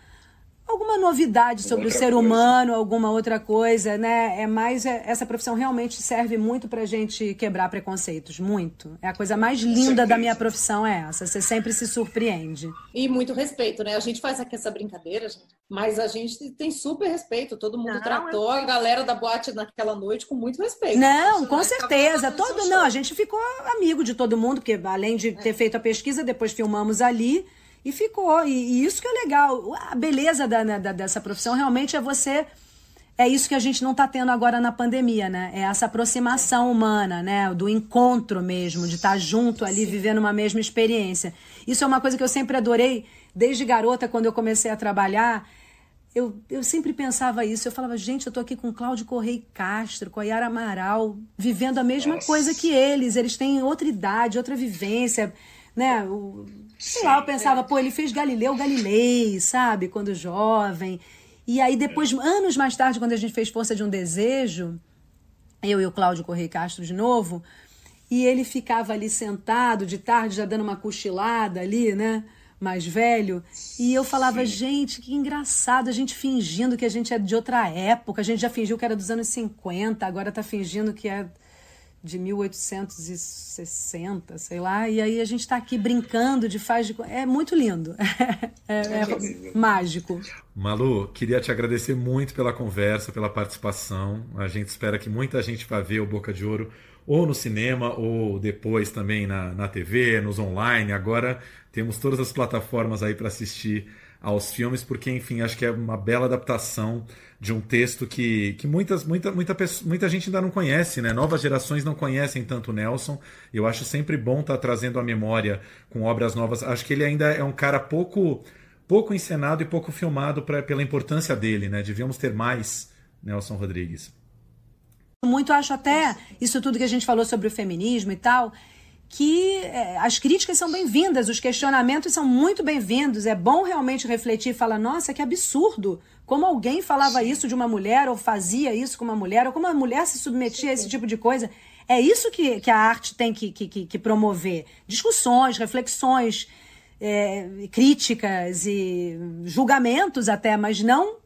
alguma novidade sobre outra o ser coisa. humano, alguma outra coisa, né? É mais é, essa profissão realmente serve muito pra gente quebrar preconceitos, muito. É a coisa mais linda da minha profissão é essa, você sempre se surpreende. E muito respeito, né? A gente faz aqui essa brincadeira, gente, mas a gente tem super respeito, todo mundo não, tratou eu... a galera da boate naquela noite com muito respeito. Não, com certeza, todo não, a gente ficou amigo de todo mundo, porque além de ter feito a pesquisa, depois filmamos ali E ficou. E, e isso que é legal. A beleza da, né, da, dessa profissão realmente é você. É isso que a gente não está tendo agora na pandemia, né? É essa aproximação humana, né? Do encontro mesmo, de estar tá junto ali, vivendo uma mesma experiência. Isso é uma coisa que eu sempre adorei, desde garota, quando eu comecei a trabalhar. Eu, eu sempre pensava isso. Eu falava, gente, eu tô aqui com Cláudio Correia Castro, com a Yara Amaral, vivendo a mesma Nossa. coisa que eles. Eles têm outra idade, outra vivência, né? O, sei lá, eu pensava, pô, ele fez Galileu Galilei, sabe? Quando jovem. E aí depois, anos mais tarde, quando a gente fez Força de um Desejo, eu e o Cláudio Correia Castro de novo, e ele ficava ali sentado de tarde, já dando uma cochilada ali, né? mais velho, e eu falava, Sim. gente, que engraçado, a gente fingindo que a gente é de outra época, a gente já fingiu que era dos anos 50, agora tá fingindo que é de 1860, sei lá, e aí a gente está aqui brincando de faz de... É muito lindo, é, é, é mágico. Malu, queria te agradecer muito pela conversa, pela participação, a gente espera que muita gente vá ver o Boca de Ouro ou no cinema, ou depois também na, na TV, nos online. Agora temos todas as plataformas aí para assistir aos filmes, porque, enfim, acho que é uma bela adaptação de um texto que, que muitas, muita, muita, muita gente ainda não conhece, né? Novas gerações não conhecem tanto Nelson. Eu acho sempre bom estar tá trazendo a memória com obras novas. Acho que ele ainda é um cara pouco pouco encenado e pouco filmado pra, pela importância dele, né? Devíamos ter mais Nelson Rodrigues. Muito acho até isso tudo que a gente falou sobre o feminismo e tal, que é, as críticas são bem-vindas, os questionamentos são muito bem-vindos. É bom realmente refletir e falar: nossa, que absurdo! Como alguém falava isso de uma mulher, ou fazia isso com uma mulher, ou como a mulher se submetia a esse tipo de coisa. É isso que, que a arte tem que, que, que promover: discussões, reflexões, é, críticas e julgamentos até, mas não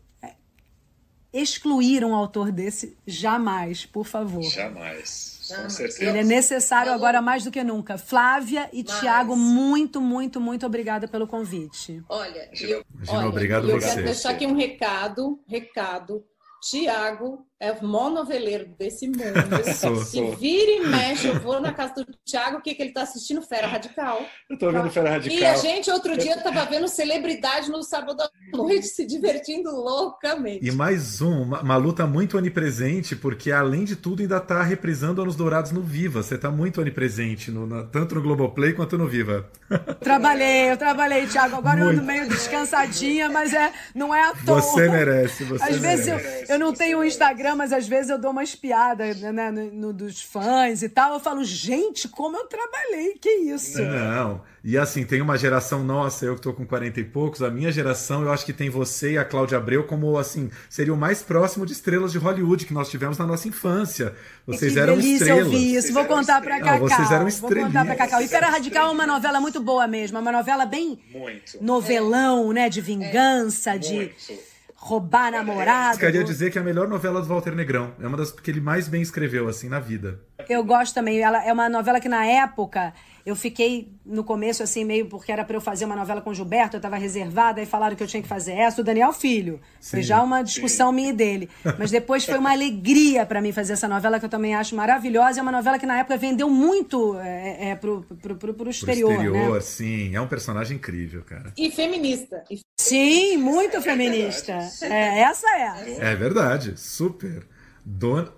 excluir um autor desse jamais, por favor. Jamais. Com certeza. Ele é necessário agora mais do que nunca. Flávia e Mas... Tiago, muito, muito, muito obrigada pelo convite. Olha, eu, Imagina, obrigado eu você. quero deixar aqui um recado, recado Tiago é o monoveleiro desse mundo. sou, Se sou. vira e mexe, eu vou na casa do Tiago, o que, que ele está assistindo? Fera Radical. Eu estou vendo Fera Radical. E a gente, outro dia, estava vendo celebridade no sábado à noite, se divertindo loucamente. E mais um, Malu tá muito onipresente, porque além de tudo, ainda está reprisando Anos Dourados no Viva. Você está muito onipresente, no, no, tanto no Globoplay quanto no Viva. Trabalhei, eu trabalhei, Tiago. Agora muito. eu ando meio descansadinha, mas é, não é à toa. Você merece, você Às merece. vezes eu, eu não tenho um Instagram, mas às vezes eu dou uma espiada né, no, no, dos fãs e tal. Eu falo, gente, como eu trabalhei, que isso? Não. E assim, tem uma geração nossa, eu que tô com 40 e poucos, a minha geração, eu acho que tem você e a Cláudia Abreu como, assim, seria o mais próximo de estrelas de Hollywood que nós tivemos na nossa infância. Vocês que eram delícia estrelas. ouvir isso. Vou contar pra Cacau. Não, vocês eram estrelas. Vou contar pra Cacau. E Pera Radical é uma novela muito boa mesmo. É uma novela bem muito. novelão, né? De vingança, é. de... Muito roubar namorado. Queria dizer que é a melhor novela do Walter Negrão. É uma das que ele mais bem escreveu, assim, na vida. Eu gosto também. Ela é uma novela que, na época, eu fiquei no começo, assim, meio porque era para eu fazer uma novela com Gilberto, eu estava reservada e falaram que eu tinha que fazer essa, o Daniel Filho. Sim, foi já uma discussão sim. minha e dele. Mas depois foi uma alegria para mim fazer essa novela, que eu também acho maravilhosa. É uma novela que na época vendeu muito é, é, pro, pro, pro, pro exterior. Pro exterior, né? sim. É um personagem incrível, cara. E feminista. Sim, muito é feminista. É, essa é. É verdade, super. Dona,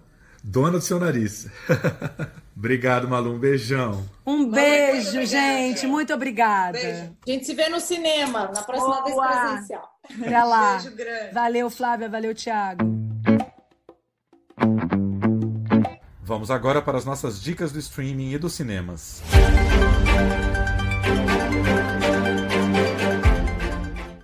dona do seu nariz. Obrigado, Malu. Um beijão. Um beijo, gente. Muito obrigada. Beijo. A gente se vê no cinema, na próxima Boa. vez presencial. Até lá. Beijo grande. Valeu, Flávia. Valeu, Thiago. Vamos agora para as nossas dicas do streaming e dos cinemas.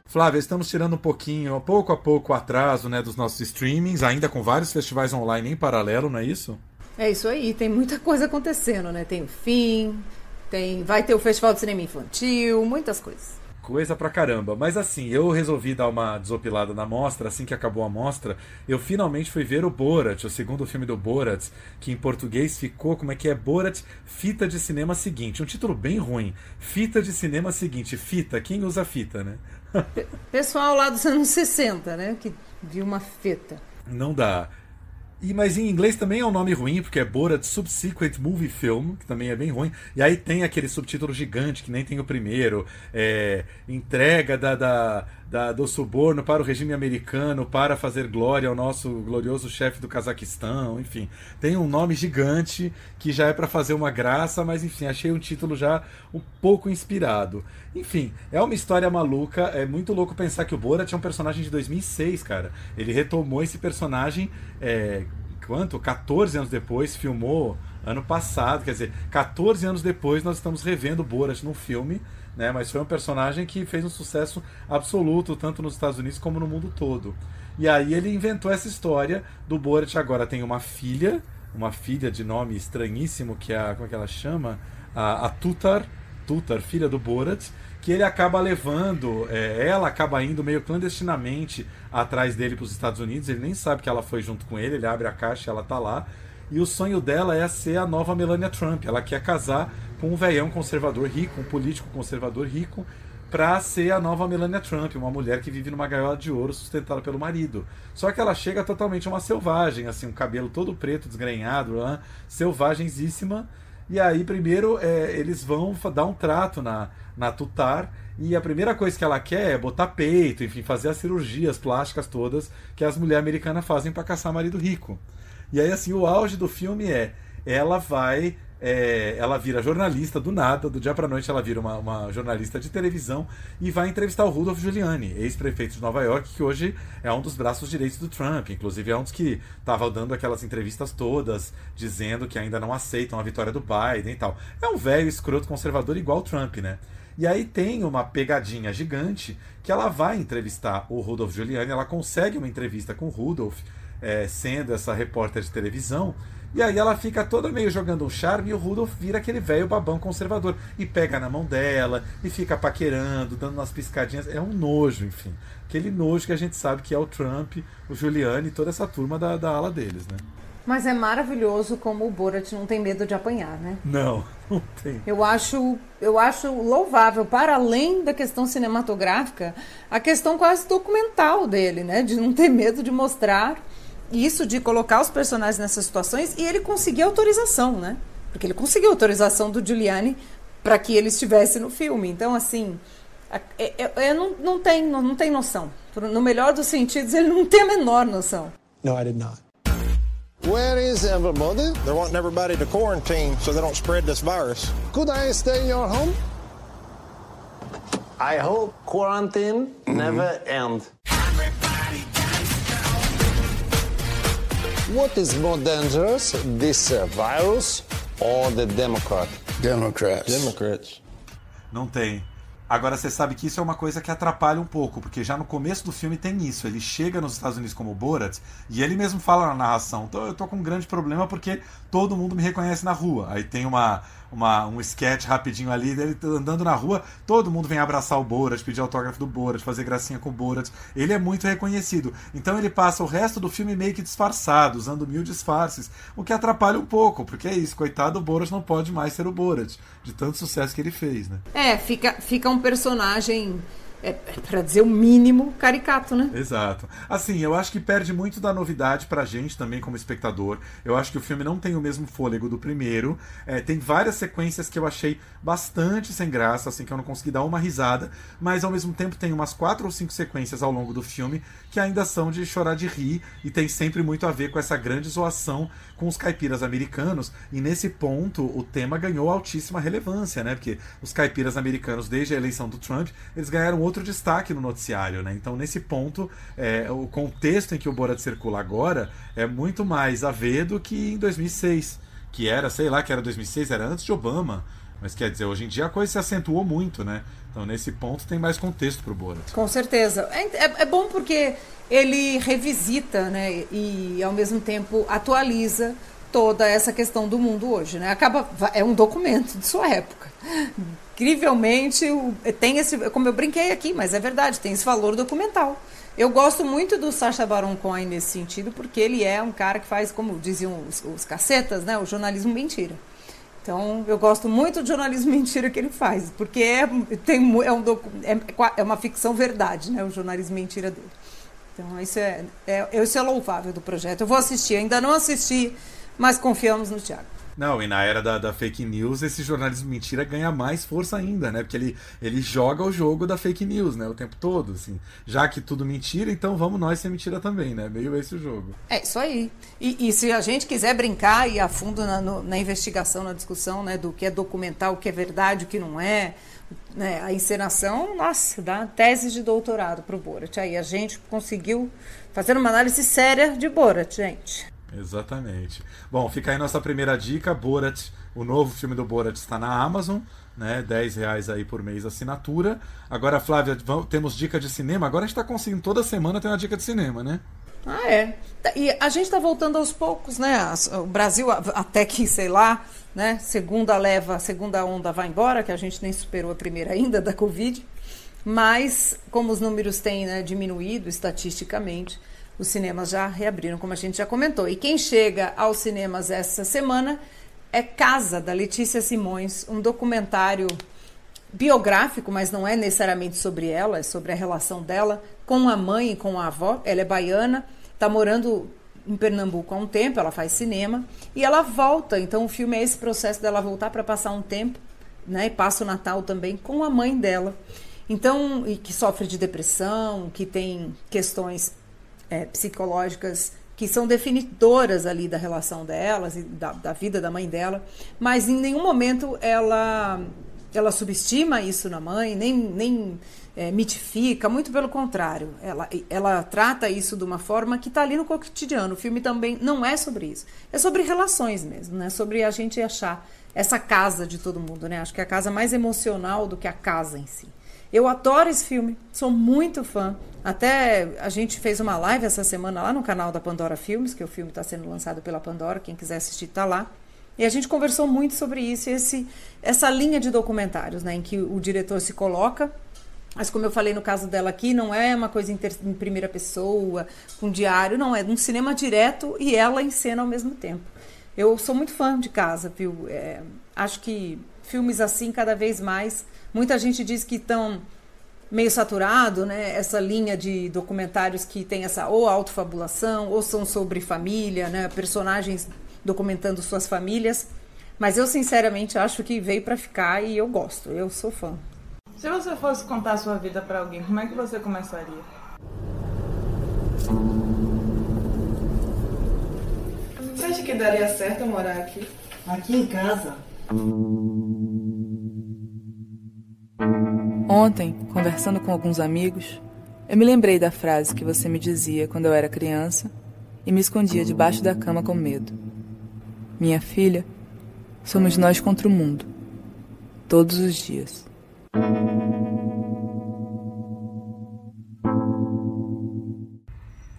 Flávia, estamos tirando um pouquinho, pouco a pouco, o atraso né, dos nossos streamings, ainda com vários festivais online em paralelo, não é isso? É isso aí, tem muita coisa acontecendo, né? Tem o fim, tem, vai ter o Festival de Cinema Infantil, muitas coisas. Coisa pra caramba. Mas assim, eu resolvi dar uma desopilada na mostra, assim que acabou a mostra, eu finalmente fui ver o Borat, o segundo filme do Borat, que em português ficou, como é que é? Borat, Fita de Cinema Seguinte. Um título bem ruim. Fita de Cinema Seguinte. Fita, quem usa fita, né? Pessoal lá dos anos 60, né? Que viu uma fita. Não dá. E, mas em inglês também é um nome ruim, porque é Borat Subsequent Movie Film, que também é bem ruim. E aí tem aquele subtítulo gigante, que nem tem o primeiro. É, entrega da, da, da, do suborno para o regime americano para fazer glória ao nosso glorioso chefe do Cazaquistão. Enfim, tem um nome gigante que já é para fazer uma graça, mas enfim, achei um título já um pouco inspirado. Enfim, é uma história maluca. É muito louco pensar que o Borat é um personagem de 2006, cara. Ele retomou esse personagem. É, quanto? 14 anos depois, filmou ano passado, quer dizer, 14 anos depois nós estamos revendo Borat no filme, né? Mas foi um personagem que fez um sucesso absoluto tanto nos Estados Unidos como no mundo todo. E aí ele inventou essa história do Borat agora tem uma filha, uma filha de nome estranhíssimo que é a, como é que ela chama? A, a Tutar, Tutar, filha do Borat, que ele acaba levando, é, ela acaba indo meio clandestinamente atrás dele para os Estados Unidos. Ele nem sabe que ela foi junto com ele, ele abre a caixa ela tá lá. E o sonho dela é ser a nova Melania Trump. Ela quer casar com um velhão conservador rico, um político conservador rico, para ser a nova Melania Trump, uma mulher que vive numa gaiola de ouro sustentada pelo marido. Só que ela chega totalmente uma selvagem, assim, um cabelo todo preto, desgrenhado, né? selvagenzíssima. E aí, primeiro, é, eles vão dar um trato na, na Tutar. E a primeira coisa que ela quer é botar peito, enfim, fazer as cirurgias plásticas todas que as mulheres americanas fazem para caçar marido rico. E aí, assim, o auge do filme é ela vai. É, ela vira jornalista do nada, do dia para noite ela vira uma, uma, jornalista de televisão e vai entrevistar o Rudolph Giuliani, ex-prefeito de Nova York, que hoje é um dos braços direitos do Trump. Inclusive é um dos que estava dando aquelas entrevistas todas, dizendo que ainda não aceitam a vitória do Biden e tal. É um velho escroto conservador igual o Trump, né? E aí tem uma pegadinha gigante que ela vai entrevistar o Rudolph Giuliani, ela consegue uma entrevista com o Rudolph, é, sendo essa repórter de televisão, e aí ela fica toda meio jogando um charme e o Rudolph vira aquele velho babão conservador. E pega na mão dela, e fica paquerando, dando umas piscadinhas. É um nojo, enfim. Aquele nojo que a gente sabe que é o Trump, o Giuliani e toda essa turma da, da ala deles, né? Mas é maravilhoso como o Borat não tem medo de apanhar, né? Não, não tem. Eu acho, eu acho louvável, para além da questão cinematográfica, a questão quase documental dele, né? De não ter medo de mostrar isso de colocar os personagens nessas situações e ele conseguiu autorização, né? Porque ele conseguiu autorização do Giuliani para que ele estivesse no filme. Então, assim, é, é, é, não, não, tem, não, não tem noção. No melhor dos sentidos, ele não tem a menor noção. No, I did not. Where is everybody? They're wanting everybody to quarantine so they don't spread this virus. Could I stay in your home? I hope quarantine mm -hmm. never ends. What is more dangerous, this uh, virus or the Democrat? Democrats. Democrats. Não tem. Agora você sabe que isso é uma coisa que atrapalha um pouco, porque já no começo do filme tem isso. Ele chega nos Estados Unidos como Borat e ele mesmo fala na narração: então, eu tô com um grande problema porque todo mundo me reconhece na rua. Aí tem uma uma, um sketch rapidinho ali dele andando na rua, todo mundo vem abraçar o Borat, pedir autógrafo do Borat, fazer gracinha com o Borat. Ele é muito reconhecido. Então ele passa o resto do filme meio que disfarçado, usando mil disfarces, o que atrapalha um pouco, porque é isso, coitado, o Borat não pode mais ser o Borat, de tanto sucesso que ele fez, né? É, fica, fica um personagem é, é para dizer o mínimo, caricato, né? Exato. Assim, eu acho que perde muito da novidade pra gente também como espectador. Eu acho que o filme não tem o mesmo fôlego do primeiro. É, tem várias sequências que eu achei bastante sem graça, assim, que eu não consegui dar uma risada, mas ao mesmo tempo tem umas quatro ou cinco sequências ao longo do filme que ainda são de chorar de rir e tem sempre muito a ver com essa grande zoação com os caipiras americanos. E nesse ponto o tema ganhou altíssima relevância, né? Porque os caipiras americanos, desde a eleição do Trump, eles ganharam outro destaque no noticiário, né? Então, nesse ponto, é, o contexto em que o Borat circula agora é muito mais a ver do que em 2006, que era, sei lá, que era 2006, era antes de Obama. Mas quer dizer, hoje em dia a coisa se acentuou muito, né? Então, nesse ponto, tem mais contexto para o Borat. Com certeza. É, é, é, bom porque ele revisita, né? E, ao mesmo tempo, atualiza toda essa questão do mundo hoje, né? Acaba, é um documento de sua época. Incrivelmente, tem esse, como eu brinquei aqui, mas é verdade, tem esse valor documental. Eu gosto muito do Sacha Baron Cohen nesse sentido, porque ele é um cara que faz, como diziam os, os cacetas, né? O jornalismo mentira. Então, eu gosto muito do jornalismo mentira que ele faz, porque é, tem, é, um docu, é, é uma ficção verdade, né? O jornalismo mentira dele. Então, isso é, é, isso é louvável do projeto. Eu vou assistir, ainda não assisti, mas confiamos no Tiago. Não, e na era da, da, fake news, esse jornalismo mentira ganha mais força ainda, né? Porque ele, ele joga o jogo da fake news, né? O tempo todo, assim. Já que tudo mentira, então vamos nós ser mentira também, né? Meio esse o jogo. É isso aí. E, e se a gente quiser brincar e a fundo na, no, na investigação, na discussão, né? Do que é documental, o que é verdade, o que não é, né? A encenação, nossa, dá tese de doutorado pro Borat. Aí a gente conseguiu fazer uma análise séria de Borat, gente. Exatamente. Bom, fica aí nossa primeira dica, Borat, o novo filme do Borat está na Amazon, né? 10 reais aí por mês assinatura. Agora, Flávia, vamos, temos dica de cinema. Agora a gente está conseguindo toda semana ter uma dica de cinema, né? Ah, é. E a gente está voltando aos poucos, né? O Brasil, até que, sei lá, né? Segunda leva, segunda onda vai embora, que a gente nem superou a primeira ainda da Covid. Mas, como os números têm né, diminuído estatisticamente, os cinemas já reabriram, como a gente já comentou. E quem chega aos cinemas essa semana é Casa, da Letícia Simões, um documentário biográfico, mas não é necessariamente sobre ela, é sobre a relação dela com a mãe e com a avó. Ela é baiana, está morando em Pernambuco há um tempo, ela faz cinema e ela volta. Então o filme é esse processo dela voltar para passar um tempo, né? E passa o Natal também com a mãe dela. Então, e que sofre de depressão, que tem questões é, psicológicas que são definidoras ali da relação delas e da, da, vida da mãe dela, mas em nenhum momento ela ela subestima isso na mãe, nem, nem é, mitifica, muito pelo contrário. Ela, ela trata isso de uma forma que está ali no cotidiano. O filme também não é sobre isso. É sobre relações mesmo, né? Sobre a gente achar essa casa de todo mundo, né? Acho que é a casa mais emocional do que a casa em si. Eu adoro esse filme, sou muito fã. Até a gente fez uma live essa semana lá no canal da Pandora Filmes, que o filme está sendo lançado pela Pandora, quem quiser assistir está lá. E a gente conversou muito sobre isso, esse, essa linha de documentários, né, em que o diretor se coloca mas como eu falei no caso dela aqui, não é uma coisa em, primeira pessoa, com diário, não, é um cinema direto e ela em cena ao mesmo tempo. Eu sou muito fã de casa, viu? É, acho que filmes assim, cada vez mais. Muita gente diz que estão meio saturado, né? Essa linha de documentários que tem essa ou autofabulação, ou são sobre família, né? Personagens documentando suas famílias. Mas eu sinceramente acho que veio para ficar e eu gosto. Eu sou fã. Se você fosse contar a sua vida para alguém, como é que você começaria? Você acha que daria certo morar aqui? Aqui em casa? Ontem, conversando com alguns amigos, eu me lembrei da frase que você me dizia quando eu era criança e me escondia debaixo da cama com medo. Minha filha, somos nós contra o mundo, todos os dias.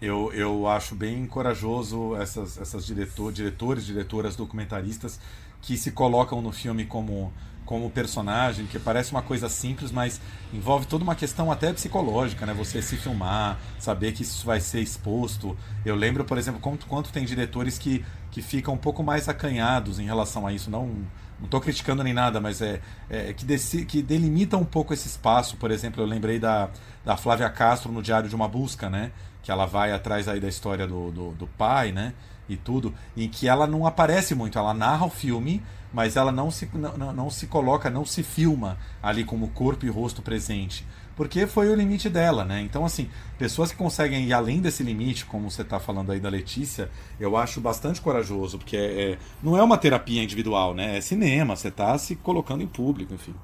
Eu, eu acho bem corajoso essas, essas diretor, diretores, diretoras, documentaristas que se colocam no filme como como personagem, que parece uma coisa simples, mas envolve toda uma questão até psicológica, né? Você se filmar, saber que isso vai ser exposto. Eu lembro, por exemplo, quanto, quanto tem diretores que, que ficam um pouco mais acanhados em relação a isso. Não não estou criticando nem nada, mas é, é que, desse, que delimita um pouco esse espaço. Por exemplo, eu lembrei da, da Flávia Castro no Diário de uma Busca, né? Que ela vai atrás aí da história do, do, do pai, né? E tudo, em que ela não aparece muito, ela narra o filme, mas ela não se, não, não se coloca, não se filma ali como corpo e rosto presente. Porque foi o limite dela, né? Então, assim, pessoas que conseguem ir além desse limite, como você está falando aí da Letícia, eu acho bastante corajoso, porque é, é, não é uma terapia individual, né? É cinema, você está se colocando em público, enfim.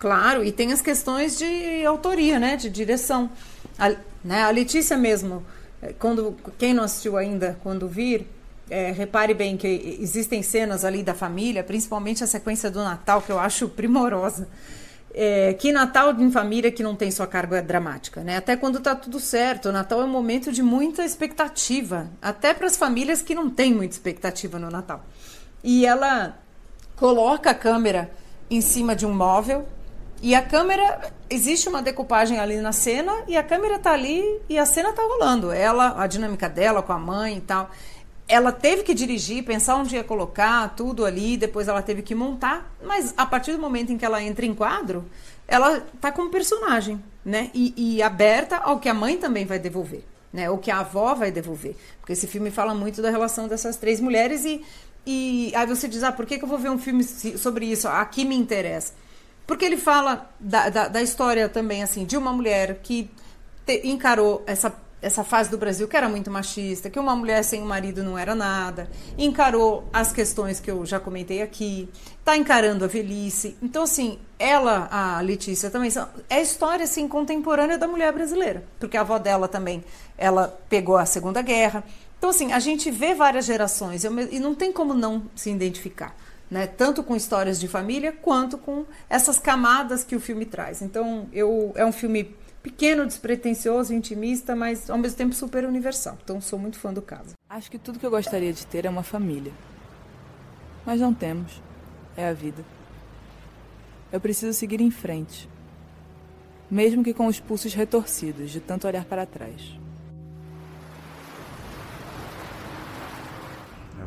Claro, e tem as questões de autoria, né? De direção. A, né, a Letícia mesmo, é, quando quem não assistiu ainda, quando vir, é, repare bem que existem cenas ali da família, principalmente a sequência do Natal, que eu acho primorosa. É, que Natal em família que não tem sua carga dramática, né? Até quando tá tudo certo, Natal é um momento de muita expectativa, até para as famílias que não têm muita expectativa no Natal. E ela coloca a câmera em cima de um móvel e a câmera existe uma decupagem ali na cena e a câmera tá ali e a cena tá rolando. Ela, a dinâmica dela com a mãe e tal ela teve que dirigir, pensar onde ia colocar tudo ali, depois ela teve que montar, mas a partir do momento em que ela entra em quadro, ela tá como personagem, né? E, e aberta ao que a mãe também vai devolver. né? Ou que a avó vai devolver. Porque esse filme fala muito da relação dessas três mulheres e, e aí você diz, ah, por que, que eu vou ver um filme sobre isso? Aqui me interessa. Porque ele fala da, da, da história também, assim, de uma mulher que te, encarou essa essa fase do Brasil que era muito machista, que uma mulher sem um marido não era nada, encarou as questões que eu já comentei aqui, está encarando a velhice. Então, assim, ela, a Letícia também, é a história assim, contemporânea da mulher brasileira, porque a avó dela também, ela pegou a Segunda Guerra. Então, assim, a gente vê várias gerações e não tem como não se identificar. Né, tanto com histórias de família quanto com essas camadas que o filme traz. Então, eu, é um filme pequeno, despretensioso, intimista, mas ao mesmo tempo super universal. Então sou muito fã do caso. Acho que tudo que eu gostaria de ter é uma família. Mas não temos. É a vida. Eu preciso seguir em frente. Mesmo que com os pulsos retorcidos de tanto olhar para trás.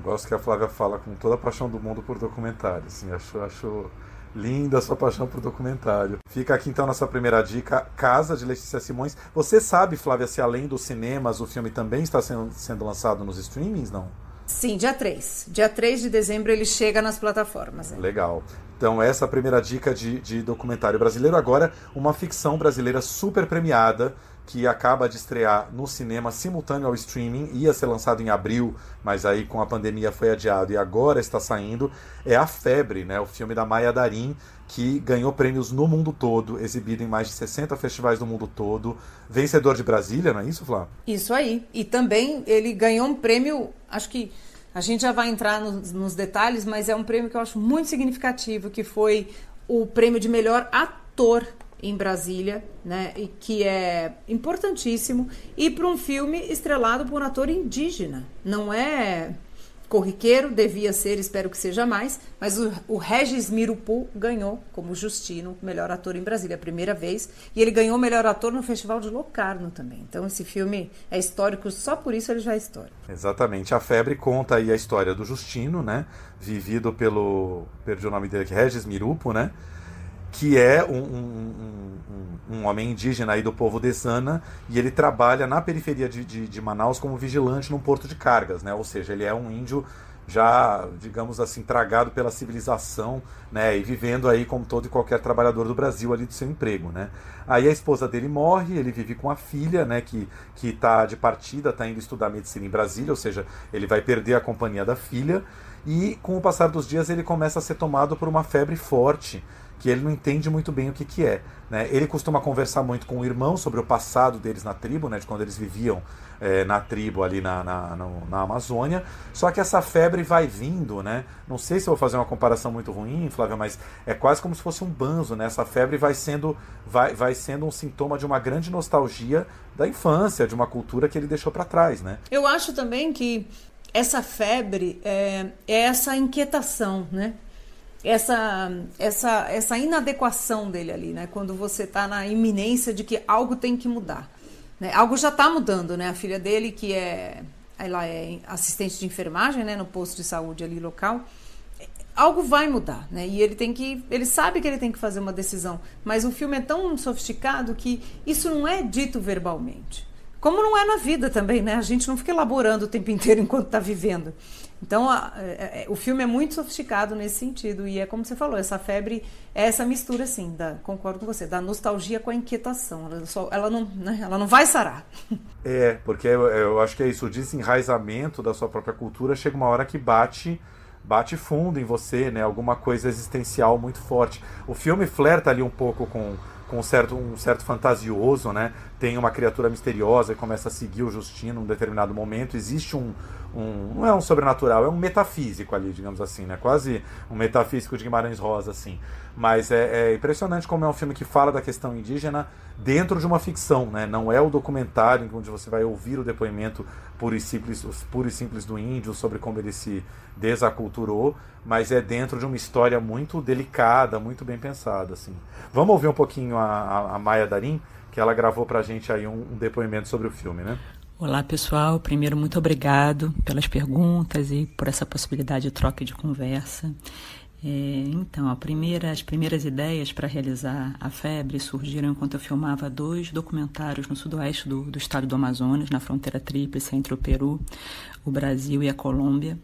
Gosto que a Flávia fala com toda a paixão do mundo por documentário. Assim, acho, acho Linda sua paixão por documentário. Fica aqui então nossa primeira dica, Casa de Letícia Simões. Você sabe, Flávia, se além dos cinemas o filme também está sendo, sendo lançado nos streamings, não? Sim, dia 3. Dia 3 de dezembro ele chega nas plataformas. É. Legal. Então, essa é a primeira dica de, de documentário brasileiro. Agora, uma ficção brasileira super premiada que acaba de estrear no cinema simultâneo ao streaming, ia ser lançado em abril, mas aí com a pandemia foi adiado e agora está saindo, é A Febre, né, o filme da Maia Darim, que ganhou prêmios no mundo todo, exibido em mais de 60 festivais do mundo todo, vencedor de Brasília, não é isso, Flá? Isso aí. E também ele ganhou um prêmio, acho que a gente já vai entrar nos, nos detalhes, mas é um prêmio que eu acho muito significativo, que foi o prêmio de melhor ator em Brasília, né, e que é importantíssimo, e para um filme estrelado por um ator indígena. Não é corriqueiro, devia ser, espero que seja mais, mas o, o Regis Mirupu ganhou como Justino, melhor ator em Brasília, a primeira vez, e ele ganhou melhor ator no Festival de Locarno também. Então esse filme é histórico, só por isso ele já é histórico. Exatamente. A Febre conta aí a história do Justino, né, vivido pelo, perdi o nome dele aqui, Regis Mirupu, né, que é um, um, um, um, homem indígena aí do povo Desana, e ele trabalha na periferia de, de, de, Manaus como vigilante num porto de cargas, né? Ou seja, ele é um índio já, digamos assim, tragado pela civilização, né? E vivendo aí como todo e qualquer trabalhador do Brasil ali do seu emprego, né? Aí a esposa dele morre, ele vive com a filha, né? Que, que tá de partida, está indo estudar medicina em Brasília, ou seja, ele vai perder a companhia da filha, e com o passar dos dias ele começa a ser tomado por uma febre forte, que ele não entende muito bem o que, que é. Né? Ele costuma conversar muito com o irmão sobre o passado deles na tribo, né? de quando eles viviam é, na tribo ali na, na, na, Amazônia. Só que essa febre vai vindo, né? Não sei se eu vou fazer uma comparação muito ruim, Flávia, mas é quase como se fosse um banzo, né? Essa febre vai sendo, vai, vai sendo um sintoma de uma grande nostalgia da infância, de uma cultura que ele deixou para trás, né? Eu acho também que essa febre é, é essa inquietação, né? Essa, essa, essa inadequação dele ali, né? Quando você está na iminência de que algo tem que mudar. Né? Algo já está mudando, né? A filha dele, que é, ela é assistente de enfermagem, né? No posto de saúde ali local, algo vai mudar, né? E ele tem que, ele sabe que ele tem que fazer uma decisão, mas o filme é tão sofisticado que isso não é dito verbalmente. Como não é na vida também, né? A gente não fica elaborando o tempo inteiro enquanto está vivendo. Então, a, é, a, é, o filme é muito sofisticado nesse sentido. E é como você falou, essa febre é essa mistura, assim, da, concordo com você, da nostalgia com a inquietação. Ela, só, ela, não, né, ela não vai sarar. É, porque eu, eu acho que é isso, o desenraizamento da sua própria cultura chega uma hora que bate bate fundo em você, né? Alguma coisa existencial muito forte. O filme flerta ali um pouco com com certo, um certo fantasioso, né? Tem uma criatura misteriosa que começa a seguir o Justino em um determinado momento. Existe um, um, não é um sobrenatural, é um metafísico ali, digamos assim, né? Quase um metafísico de Guimarães Rosa, assim. Mas é, é, impressionante como é um filme que fala da questão indígena dentro de uma ficção, né? Não é o documentário onde você vai ouvir o depoimento puro e simples, puro e simples do índio sobre como ele se desaculturou, mas é dentro de uma história muito delicada, muito bem pensada, assim. Vamos ouvir um pouquinho a, a, a Maia Darim, que ela gravou pra gente aí um, um depoimento sobre o filme, né? Olá, pessoal. Primeiro, muito obrigado pelas perguntas e por essa possibilidade de troca de conversa. É, então, primeira, as primeiras ideias para realizar a febre surgiram enquanto eu filmava dois documentários no sudoeste do, do estado do Amazonas, na fronteira tríplice entre o Peru, o Brasil e a Colômbia.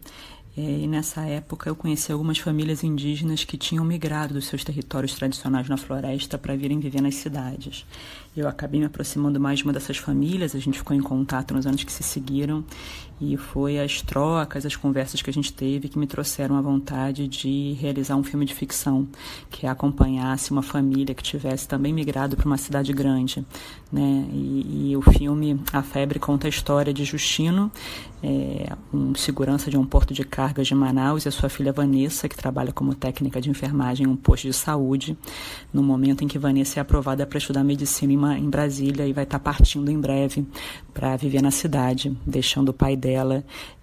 É, e nessa época eu conheci algumas famílias indígenas que tinham migrado dos seus territórios tradicionais na floresta para virem viver nas cidades. Eu acabei me aproximando mais de uma dessas famílias, a gente ficou em contato nos anos que se seguiram e foi as trocas, as conversas que a gente teve que me trouxeram a vontade de realizar um filme de ficção que acompanhasse uma família que tivesse também migrado para uma cidade grande. Né? E, e, o filme A Febre conta a história de Justino, é, um segurança de um porto de cargas de Manaus, e a sua filha Vanessa, que trabalha como técnica de enfermagem em um posto de saúde, no momento em que Vanessa é aprovada para estudar medicina em, em Brasília e vai estar partindo em breve para viver na cidade, deixando o pai dela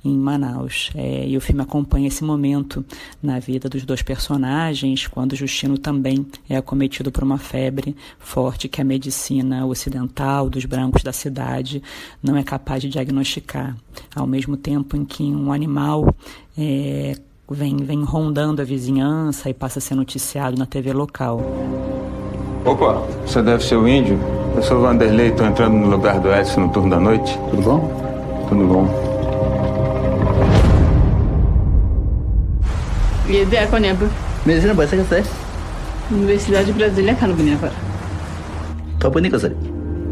em Manaus. É, e o filme acompanha esse momento na vida dos dois personagens, quando Justino também é acometido por uma febre forte que a medicina ocidental dos brancos da cidade não é capaz de diagnosticar. Ao mesmo tempo em que um animal é, vem, vem rondando a vizinhança e passa a ser noticiado na TV local. Opa, você deve ser o índio? Eu sou o Vanderlei, estou entrando no lugar do Edson no turno da noite. Tudo bom? Tudo bom. Yedi ako niya po. Medicina bahasa ka Universidade de Brasília kan po niya para. Tapo ni kasari.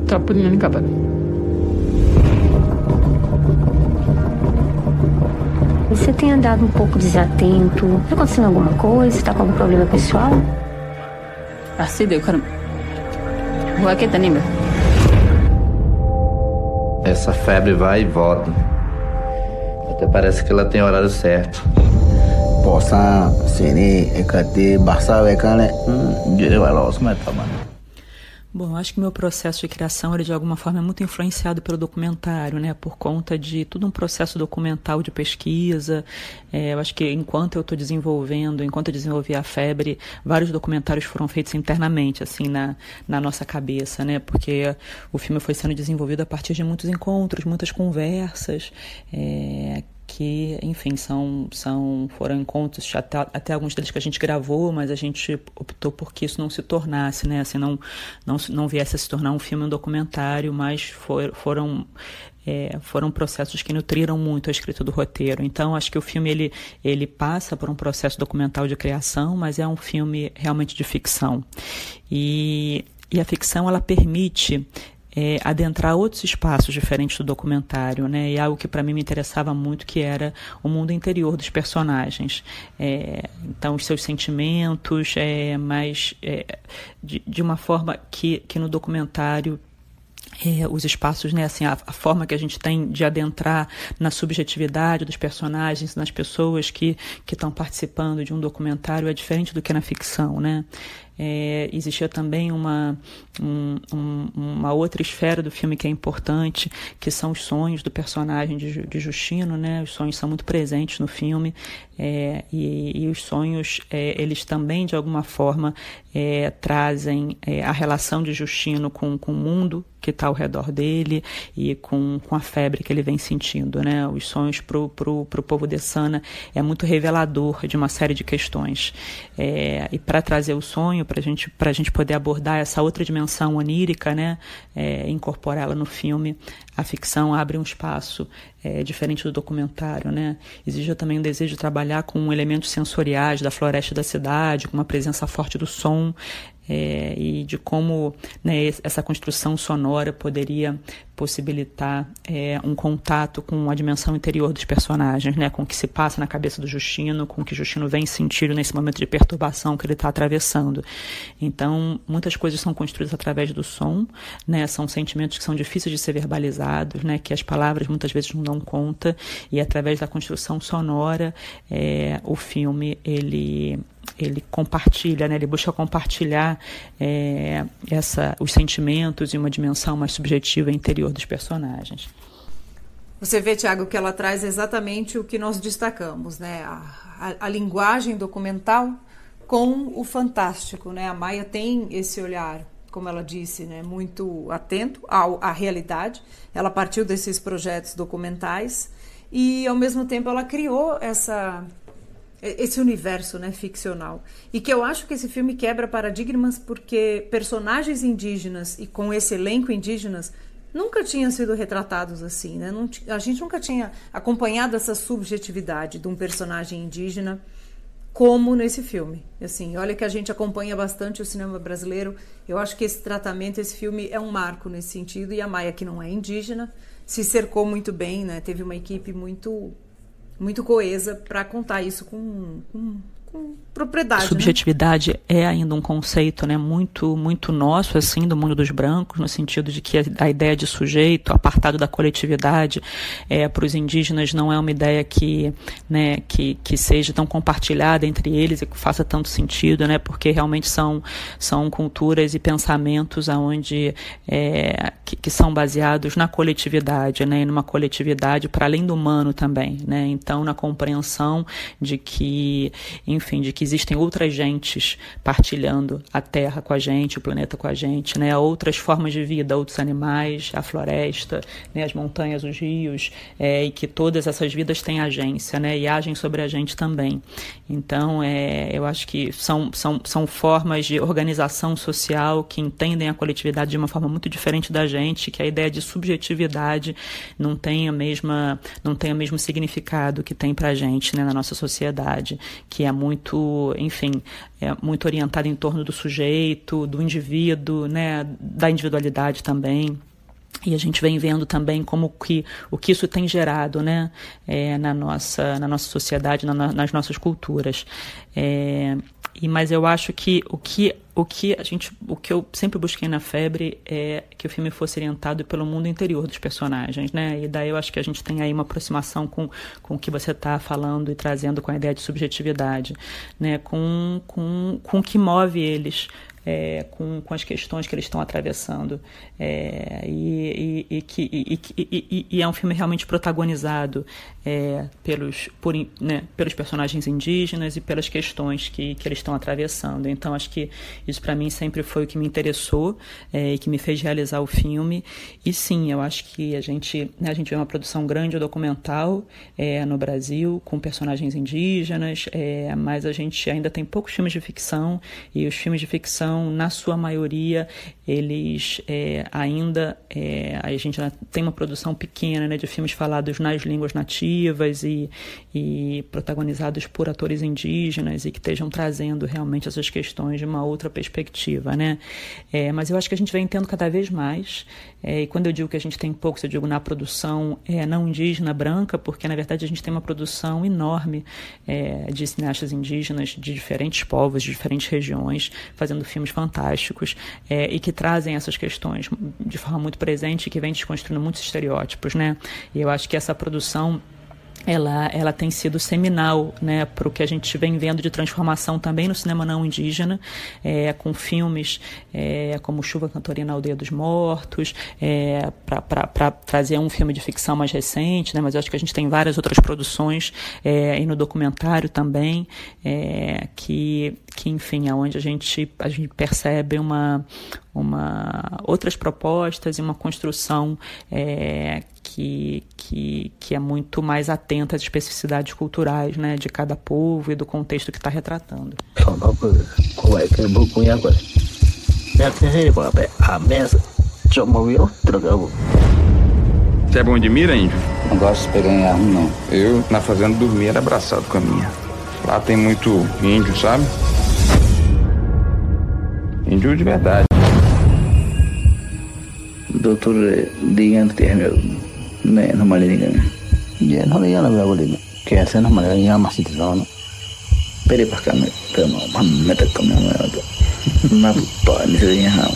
Tapo ni ni kabar. Você tem andado um pouco desatento. Tá acontecendo alguma coisa? Está com algum problema pessoal? Assim deu, cara. Rua que tá Essa febre vai e volta. Até parece que ela tem horário certo. Poça, sini, ekate, barça, ekane, hum, dire valos, mas tá, mano. Bom, acho que meu processo de criação, ele de alguma forma é muito influenciado pelo documentário, né? Por conta de todo um processo documental de pesquisa. É, eu acho que enquanto eu estou desenvolvendo, enquanto eu desenvolvi a febre, vários documentários foram feitos internamente, assim, na, na nossa cabeça, né? Porque o filme foi sendo desenvolvido a partir de muitos encontros, muitas conversas, é, que, enfim, são, são foram encontros, até, até alguns deles que a gente gravou, mas a gente optou por que isso não se tornasse, né? Assim, não, não, não viesse a se tornar um filme, um documentário, mas for, foram é, foram processos que nutriram muito a escrita do roteiro. Então, acho que o filme ele, ele passa por um processo documental de criação, mas é um filme realmente de ficção. E, e a ficção ela permite é, adentrar outros espaços diferentes do documentário, né? E algo que para mim me interessava muito, que era o mundo interior dos personagens. É, então, os seus sentimentos, é, mas é, de, de uma forma que, que no documentário é, os espaços, né, assim, a, a, forma que a gente tem de adentrar na subjetividade dos personagens, nas pessoas que estão participando de um documentário é diferente do que na ficção, né? É, existia também uma, um, um, uma outra esfera do filme que é importante, que são os sonhos do personagem de, de Justino, né? Os sonhos são muito presentes no filme é, e, e, os sonhos, é, eles também, de alguma forma, é, trazem é, a relação de Justino com, com o mundo que está ao redor dele e com, com a febre que ele vem sentindo, né? Os sonhos para o pro, pro povo de Sana é muito revelador de uma série de questões. É, e para trazer o sonho, para gente, a gente poder abordar essa outra dimensão onírica, né? É, incorporá-la no filme, a ficção abre um espaço é, diferente do documentário, né? Exige também um desejo de trabalhar com elementos sensoriais da floresta da cidade, com uma presença forte do som, é, e de como né, essa construção sonora poderia possibilitar é, um contato com a dimensão interior dos personagens, né, com o que se passa na cabeça do Justino, com o que Justino vem sentindo nesse momento de perturbação que ele está atravessando. Então, muitas coisas são construídas através do som, né, são sentimentos que são difíceis de ser verbalizados, né, que as palavras muitas vezes não dão conta, e através da construção sonora, é, o filme ele ele compartilha, né? ele busca compartilhar é, essa, os sentimentos e uma dimensão mais subjetiva interior dos personagens. Você vê, Tiago, que ela traz exatamente o que nós destacamos, né? A, a, a, linguagem documental com o fantástico, né? A Maia tem esse olhar, como ela disse, né? Muito atento ao, à realidade. Ela partiu desses projetos documentais e, ao mesmo tempo, ela criou essa esse universo né, ficcional. E que eu acho que esse filme quebra paradigmas porque personagens indígenas e com esse elenco indígenas nunca tinham sido retratados assim. Né? Não, a gente nunca tinha acompanhado essa subjetividade de um personagem indígena como nesse filme. Assim, olha que a gente acompanha bastante o cinema brasileiro. Eu acho que esse tratamento, esse filme é um marco nesse sentido. E a Maia, que não é indígena, se cercou muito bem, né? Teve uma equipe muito muito coesa para contar isso com, com propriedade. Né? Subjetividade né? é ainda um conceito né, muito, muito nosso, assim, do mundo dos brancos, no sentido de que a, ideia de sujeito, apartado da coletividade, é, para os indígenas não é uma ideia que, né, que, que seja tão compartilhada entre eles e que faça tanto sentido, né, porque realmente são, são culturas e pensamentos aonde, é, que, que são baseados na coletividade, né, e numa coletividade para além do humano também. Né, então, na compreensão de que, enfim, enfim, de que existem outras gentes partilhando a Terra com a gente, o planeta com a gente, né? Outras formas de vida, outros animais, a floresta, né? as montanhas, os rios, é, e que todas essas vidas têm agência, né? E agem sobre a gente também. Então, é, eu acho que são, são, são formas de organização social que entendem a coletividade de uma forma muito diferente da gente, que a ideia de subjetividade não tem a mesma, não tem o mesmo significado que tem para a gente, né? Na nossa sociedade, que é muito muito, enfim, é muito orientada em torno do sujeito, do indivíduo, né, da individualidade também. E a gente vem vendo também como que o que isso tem gerado, né, é, na nossa na nossa sociedade, na, nas nossas culturas. É, e mas eu acho que o que o que a gente o que eu sempre busquei na febre é que o filme fosse orientado pelo mundo interior dos personagens né e daí eu acho que a gente tem aí uma aproximação com, com o que você está falando e trazendo com a ideia de subjetividade né com com, com o que move eles é, com, com as questões que eles estão atravessando. É, e, e, e, e, e, é um filme realmente protagonizado é, pelos, por, né, pelos personagens indígenas e pelas questões que, que eles estão atravessando. Então, acho que isso para mim sempre foi o que me interessou é, e que me fez realizar o filme. E sim, eu acho que a gente, né, a gente vê uma produção grande documental é, no Brasil, com personagens indígenas, é, mas a gente ainda tem poucos filmes de ficção e os filmes de ficção na sua maioria, eles é, ainda. É, a gente tem uma produção pequena né, de filmes falados nas línguas nativas e, e protagonizados por atores indígenas e que estejam trazendo realmente essas questões de uma outra perspectiva. Né? É, mas eu acho que a gente vem tendo cada vez mais. É, e quando eu digo que a gente tem poucos, eu digo na produção é, não indígena branca, porque na verdade a gente tem uma produção enorme é, de cineastas indígenas de diferentes povos, de diferentes regiões, fazendo filmes fantásticos é, e que trazem essas questões de forma muito presente e que vem desconstruindo muitos estereótipos, né? E eu acho que essa produção ela, ela tem sido seminal né, para o que a gente vem vendo de transformação também no cinema não indígena, é, com filmes é, como Chuva Cantorina Aldeia dos Mortos, é, para trazer um filme de ficção mais recente, né, mas eu acho que a gente tem várias outras produções é, e no documentário também, é, que, que enfim, é onde a gente, a gente percebe uma, uma outras propostas e uma construção é, que, que, que é muito mais atenta às especificidades culturais né, de cada povo e do contexto que está retratando. Você é bom de mira, índio? Não gosto de pegar em arma, não. Eu, na fazenda, dormia era abraçado com a minha. Lá tem muito índio, sabe? Índio de verdade. Doutor Digan tem meu ne no malinigan je no le yana bla bolina que hace no malinigan ya más citizano pere para me pero no? Man mete como me to na to ni se ha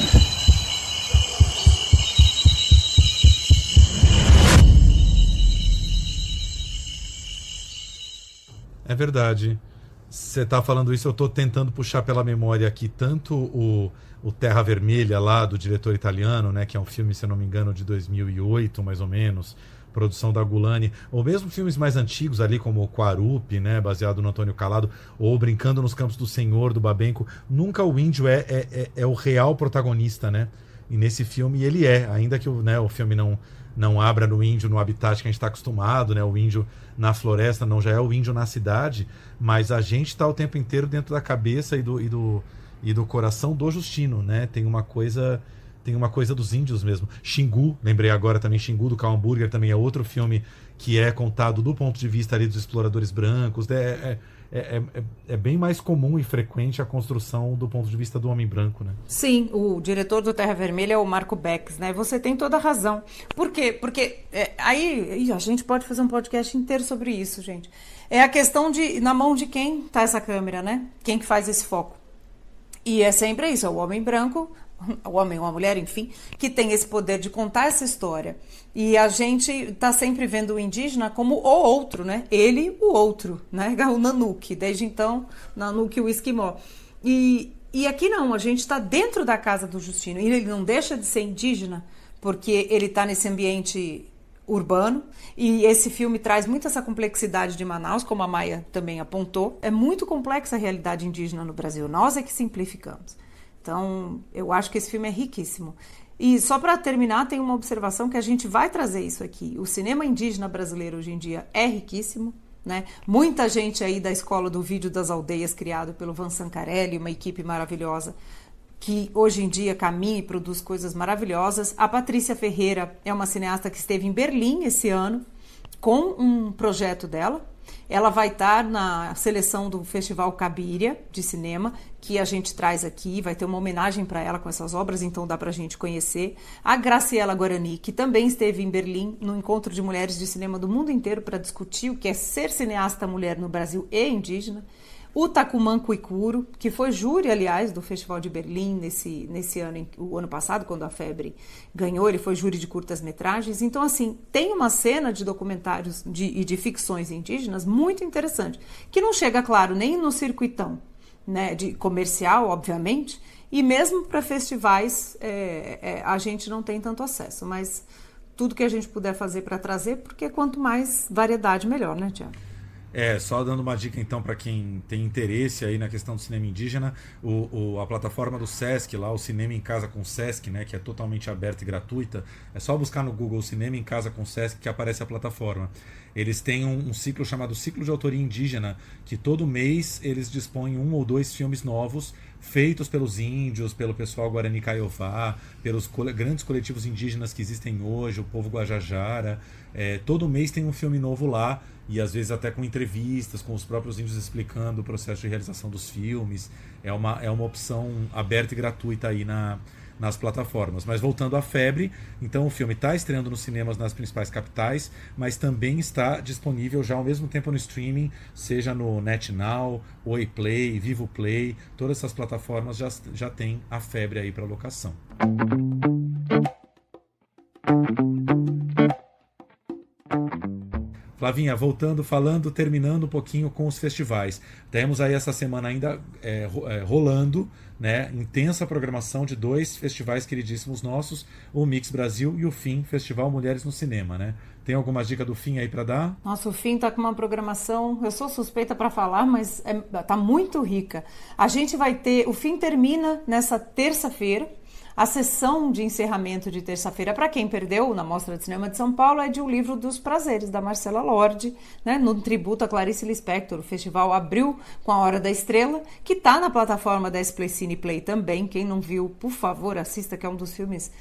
É verdade. Você está falando isso, eu estou tentando puxar pela memória aqui tanto o, o Terra Vermelha lá do diretor italiano, né, que é um filme, se eu não me engano, de 2008, mais ou menos, produção da Gulani, ou mesmo filmes mais antigos ali como o Quarupi, né, baseado no Antônio Calado, ou Brincando nos Campos do Senhor do Babenco, nunca o índio é, é, é, é o real protagonista, né? E nesse filme ele é, ainda que o, né, o filme não não abra no índio no habitat que a gente está acostumado, né? O índio na floresta não já é o índio na cidade, mas a gente está o tempo inteiro dentro da cabeça e do, e do, e do coração do Justino, né? Tem uma coisa tem uma coisa dos índios mesmo. Xingu, lembrei agora também, Xingu do Hamburger também é outro filme que é contado do ponto de vista ali dos exploradores brancos. É, é, é, é, é, bem mais comum e frequente a construção do ponto de vista do homem branco, né? Sim, o diretor do Terra Vermelha é o Marco Becks, né? Você tem toda a razão. Por quê? Porque é, aí a gente pode fazer um podcast inteiro sobre isso, gente. É a questão de na mão de quem está essa câmera, né? Quem que faz esse foco? E é sempre isso, é o homem branco o homem ou a mulher, enfim, que tem esse poder de contar essa história. E a gente está sempre vendo o indígena como o outro, né? Ele, o outro, né? O Nanuque, desde então, Nanuque, o esquimó. E, e aqui não, a gente está dentro da casa do Justino. E ele não deixa de ser indígena, porque ele está nesse ambiente urbano. E esse filme traz muito essa complexidade de Manaus, como a Maia também apontou. É muito complexa a realidade indígena no Brasil. Nós é que simplificamos. Então, eu acho que esse filme é riquíssimo. E só para terminar, tem uma observação que a gente vai trazer isso aqui. O cinema indígena brasileiro hoje em dia é riquíssimo. Né? Muita gente aí da escola do vídeo das aldeias, criado pelo Van Sancarelli, uma equipe maravilhosa, que hoje em dia caminha e produz coisas maravilhosas. A Patrícia Ferreira é uma cineasta que esteve em Berlim esse ano com um projeto dela, ela vai estar na seleção do Festival Cabiria de cinema, que a gente traz aqui, vai ter uma homenagem para ela com essas obras, então dá para a gente conhecer. A Graciela Guarani, que também esteve em Berlim no encontro de mulheres de cinema do mundo inteiro para discutir o que é ser cineasta mulher no Brasil e indígena o Takuman Kuikuro, que foi júri, aliás, do Festival de Berlim nesse, nesse ano, o ano passado, quando a Febre ganhou, ele foi júri de curtas-metragens. Então, assim, tem uma cena de documentários de, e de ficções indígenas muito interessante, que não chega, claro, nem no circuitão né, de comercial, obviamente, e mesmo para festivais é, é, a gente não tem tanto acesso, mas tudo que a gente puder fazer para trazer, porque quanto mais variedade, melhor, né, Tiago? É, só dando uma dica então para quem tem interesse aí na questão do cinema indígena, o, o, a plataforma do Sesc lá, o Cinema em Casa com Sesc, né, que é totalmente aberta e gratuita, é só buscar no Google Cinema em Casa com Sesc que aparece a plataforma. Eles têm um, um ciclo chamado Ciclo de Autoria Indígena, que todo mês eles dispõem um ou dois filmes novos feitos pelos índios, pelo pessoal Guarani Kaiowá, pelos cole grandes coletivos indígenas que existem hoje, o povo Guajajara. É, todo mês tem um filme novo lá e às vezes até com entrevistas com os próprios índios explicando o processo de realização dos filmes. É uma, é uma opção aberta e gratuita aí na, nas plataformas. Mas voltando à febre, então o filme está estreando nos cinemas nas principais capitais, mas também está disponível já ao mesmo tempo no streaming, seja no NetNow, Oi Play, Vivo Play, todas essas plataformas já, já têm a febre aí para locação. Flavinha, voltando, falando, terminando um pouquinho com os festivais. Temos aí essa semana ainda é, é, rolando, né? Intensa programação de dois festivais queridíssimos nossos, o Mix Brasil e o FIM, Festival Mulheres no Cinema, né? Tem alguma dica do FIM aí para dar? Nossa, o FIM tá com uma programação, eu sou suspeita para falar, mas é, tá muito rica. A gente vai ter, o FIM termina nessa terça-feira, a sessão de encerramento de terça-feira, para quem perdeu na Mostra de Cinema de São Paulo, é de O Livro dos Prazeres, da Marcela Lorde, né, no tributo a Clarice Lispector. O festival abriu com A Hora da Estrela, que está na plataforma da Splecine Play também. Quem não viu, por favor, assista, que é um dos filmes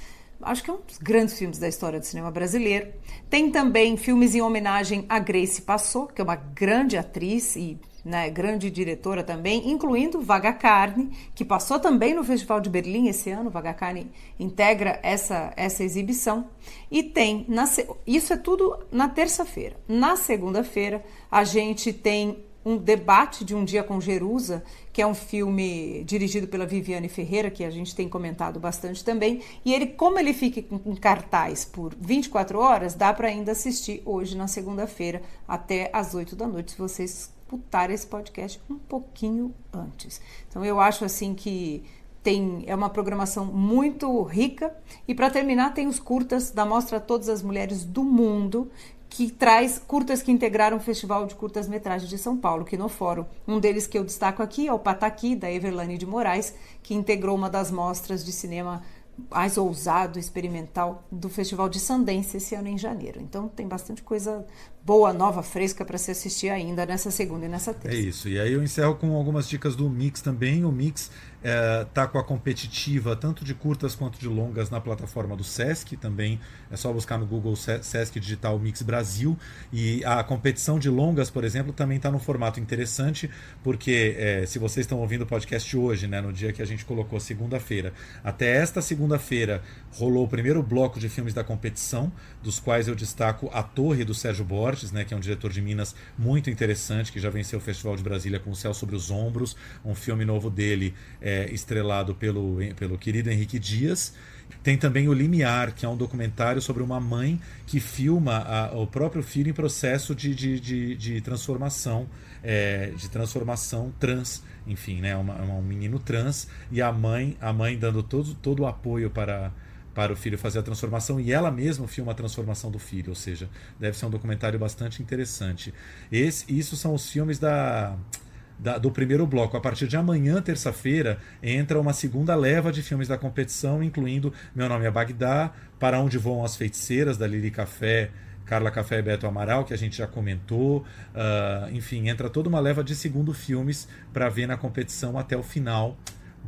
acho que é um dos grandes filmes da história do cinema brasileiro. Tem também filmes em homenagem a Grace Passou, que é uma grande atriz e né, grande diretora também, incluindo Vaga Carne, que passou também no Festival de Berlim esse ano. Vaga Carne integra essa, essa exibição. E tem, na, isso é tudo na terça-feira. Na segunda-feira, a gente tem um debate de Um Dia com Jerusa, que é um filme dirigido pela Viviane Ferreira, que a gente tem comentado bastante também. E ele, como ele fica em cartaz por 24 horas, dá para ainda assistir hoje na segunda-feira até às 8 da noite, se vocês escutar esse podcast um pouquinho antes. Então eu acho assim que tem é uma programação muito rica e para terminar tem os curtas da mostra todas as mulheres do mundo que traz curtas que integraram o Festival de Curtas Metragens de São Paulo, que no fórum. Um deles que eu destaco aqui é o Pataqui, da Everlane de Moraes, que integrou uma das mostras de cinema mais ousado, experimental do Festival de Sundance esse ano em janeiro. Então tem bastante coisa boa, nova, fresca para se assistir ainda nessa segunda e nessa terça. É isso. E aí eu encerro com algumas dicas do Mix também. O Mix está é, com a competitiva tanto de curtas quanto de longas na plataforma do Sesc também. É só buscar no Google Sesc Digital Mix Brasil. E a competição de longas, por exemplo, também está num formato interessante, porque é, se vocês estão ouvindo o podcast hoje, né, no dia que a gente colocou segunda-feira, até esta segunda-feira rolou o primeiro bloco de filmes da competição, dos quais eu destaco A Torre do Sérgio Borges, né, que é um diretor de Minas muito interessante, que já venceu o Festival de Brasília com O Céu sobre os Ombros, um filme novo dele é, estrelado pelo, pelo querido Henrique Dias. Tem também o Limiar, que é um documentário sobre uma mãe que filma a, o próprio filho em processo de, de, de, de transformação, é, de transformação trans, enfim, né, uma, um menino trans e a mãe, a mãe dando todo, todo o apoio para para o filho fazer a transformação e ela mesma filma a transformação do filho, ou seja, deve ser um documentário bastante interessante. Esse, isso são os filmes da da, do primeiro bloco. A partir de amanhã, terça-feira, entra uma segunda leva de filmes da competição, incluindo Meu Nome é Bagdá, Para Onde Vão as Feiticeiras, da Lili Café, Carla Café e Beto Amaral, que a gente já comentou. Uh, enfim, entra toda uma leva de segundo filmes para ver na competição até o final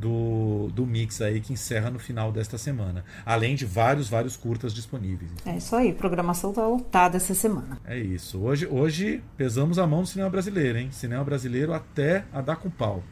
do, do mix aí que encerra no final desta semana. Além de vários, vários curtas disponíveis. É isso aí, programação tá lotada essa semana. É isso. Hoje, hoje pesamos a mão do cinema brasileiro, hein? Cinema brasileiro até a dar com pau.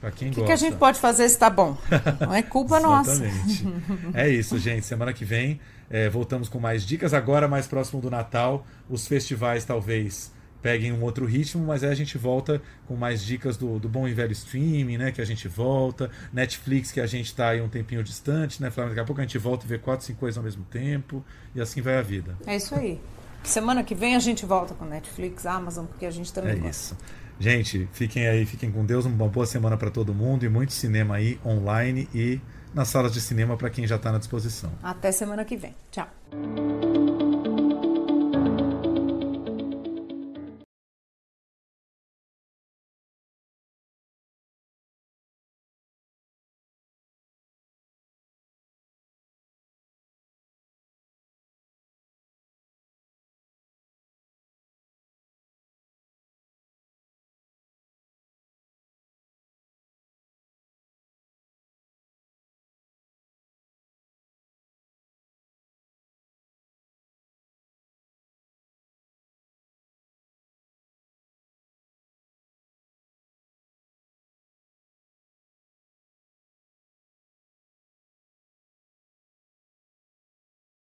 Pra quem o que, gosta. que a gente pode fazer se tá bom? Não é culpa nossa. Exatamente. é isso, gente. Semana que vem é, voltamos com mais dicas. Agora, mais próximo do Natal, os festivais talvez peguem um outro ritmo, mas aí a gente volta com mais dicas do, do bom e velho streaming, né? Que a gente volta, Netflix, que a gente está aí um tempinho distante, né? Flávio, daqui a pouco a gente volta e vê quatro, cinco coisas ao mesmo tempo, e assim vai a vida. É isso aí. Semana que vem a gente volta com Netflix, Amazon, porque a gente também É gosta. isso. Gente, fiquem aí, fiquem com Deus, uma boa semana para todo mundo e muito cinema aí online e nas salas de cinema para quem já está na disposição. Até semana que vem. Tchau.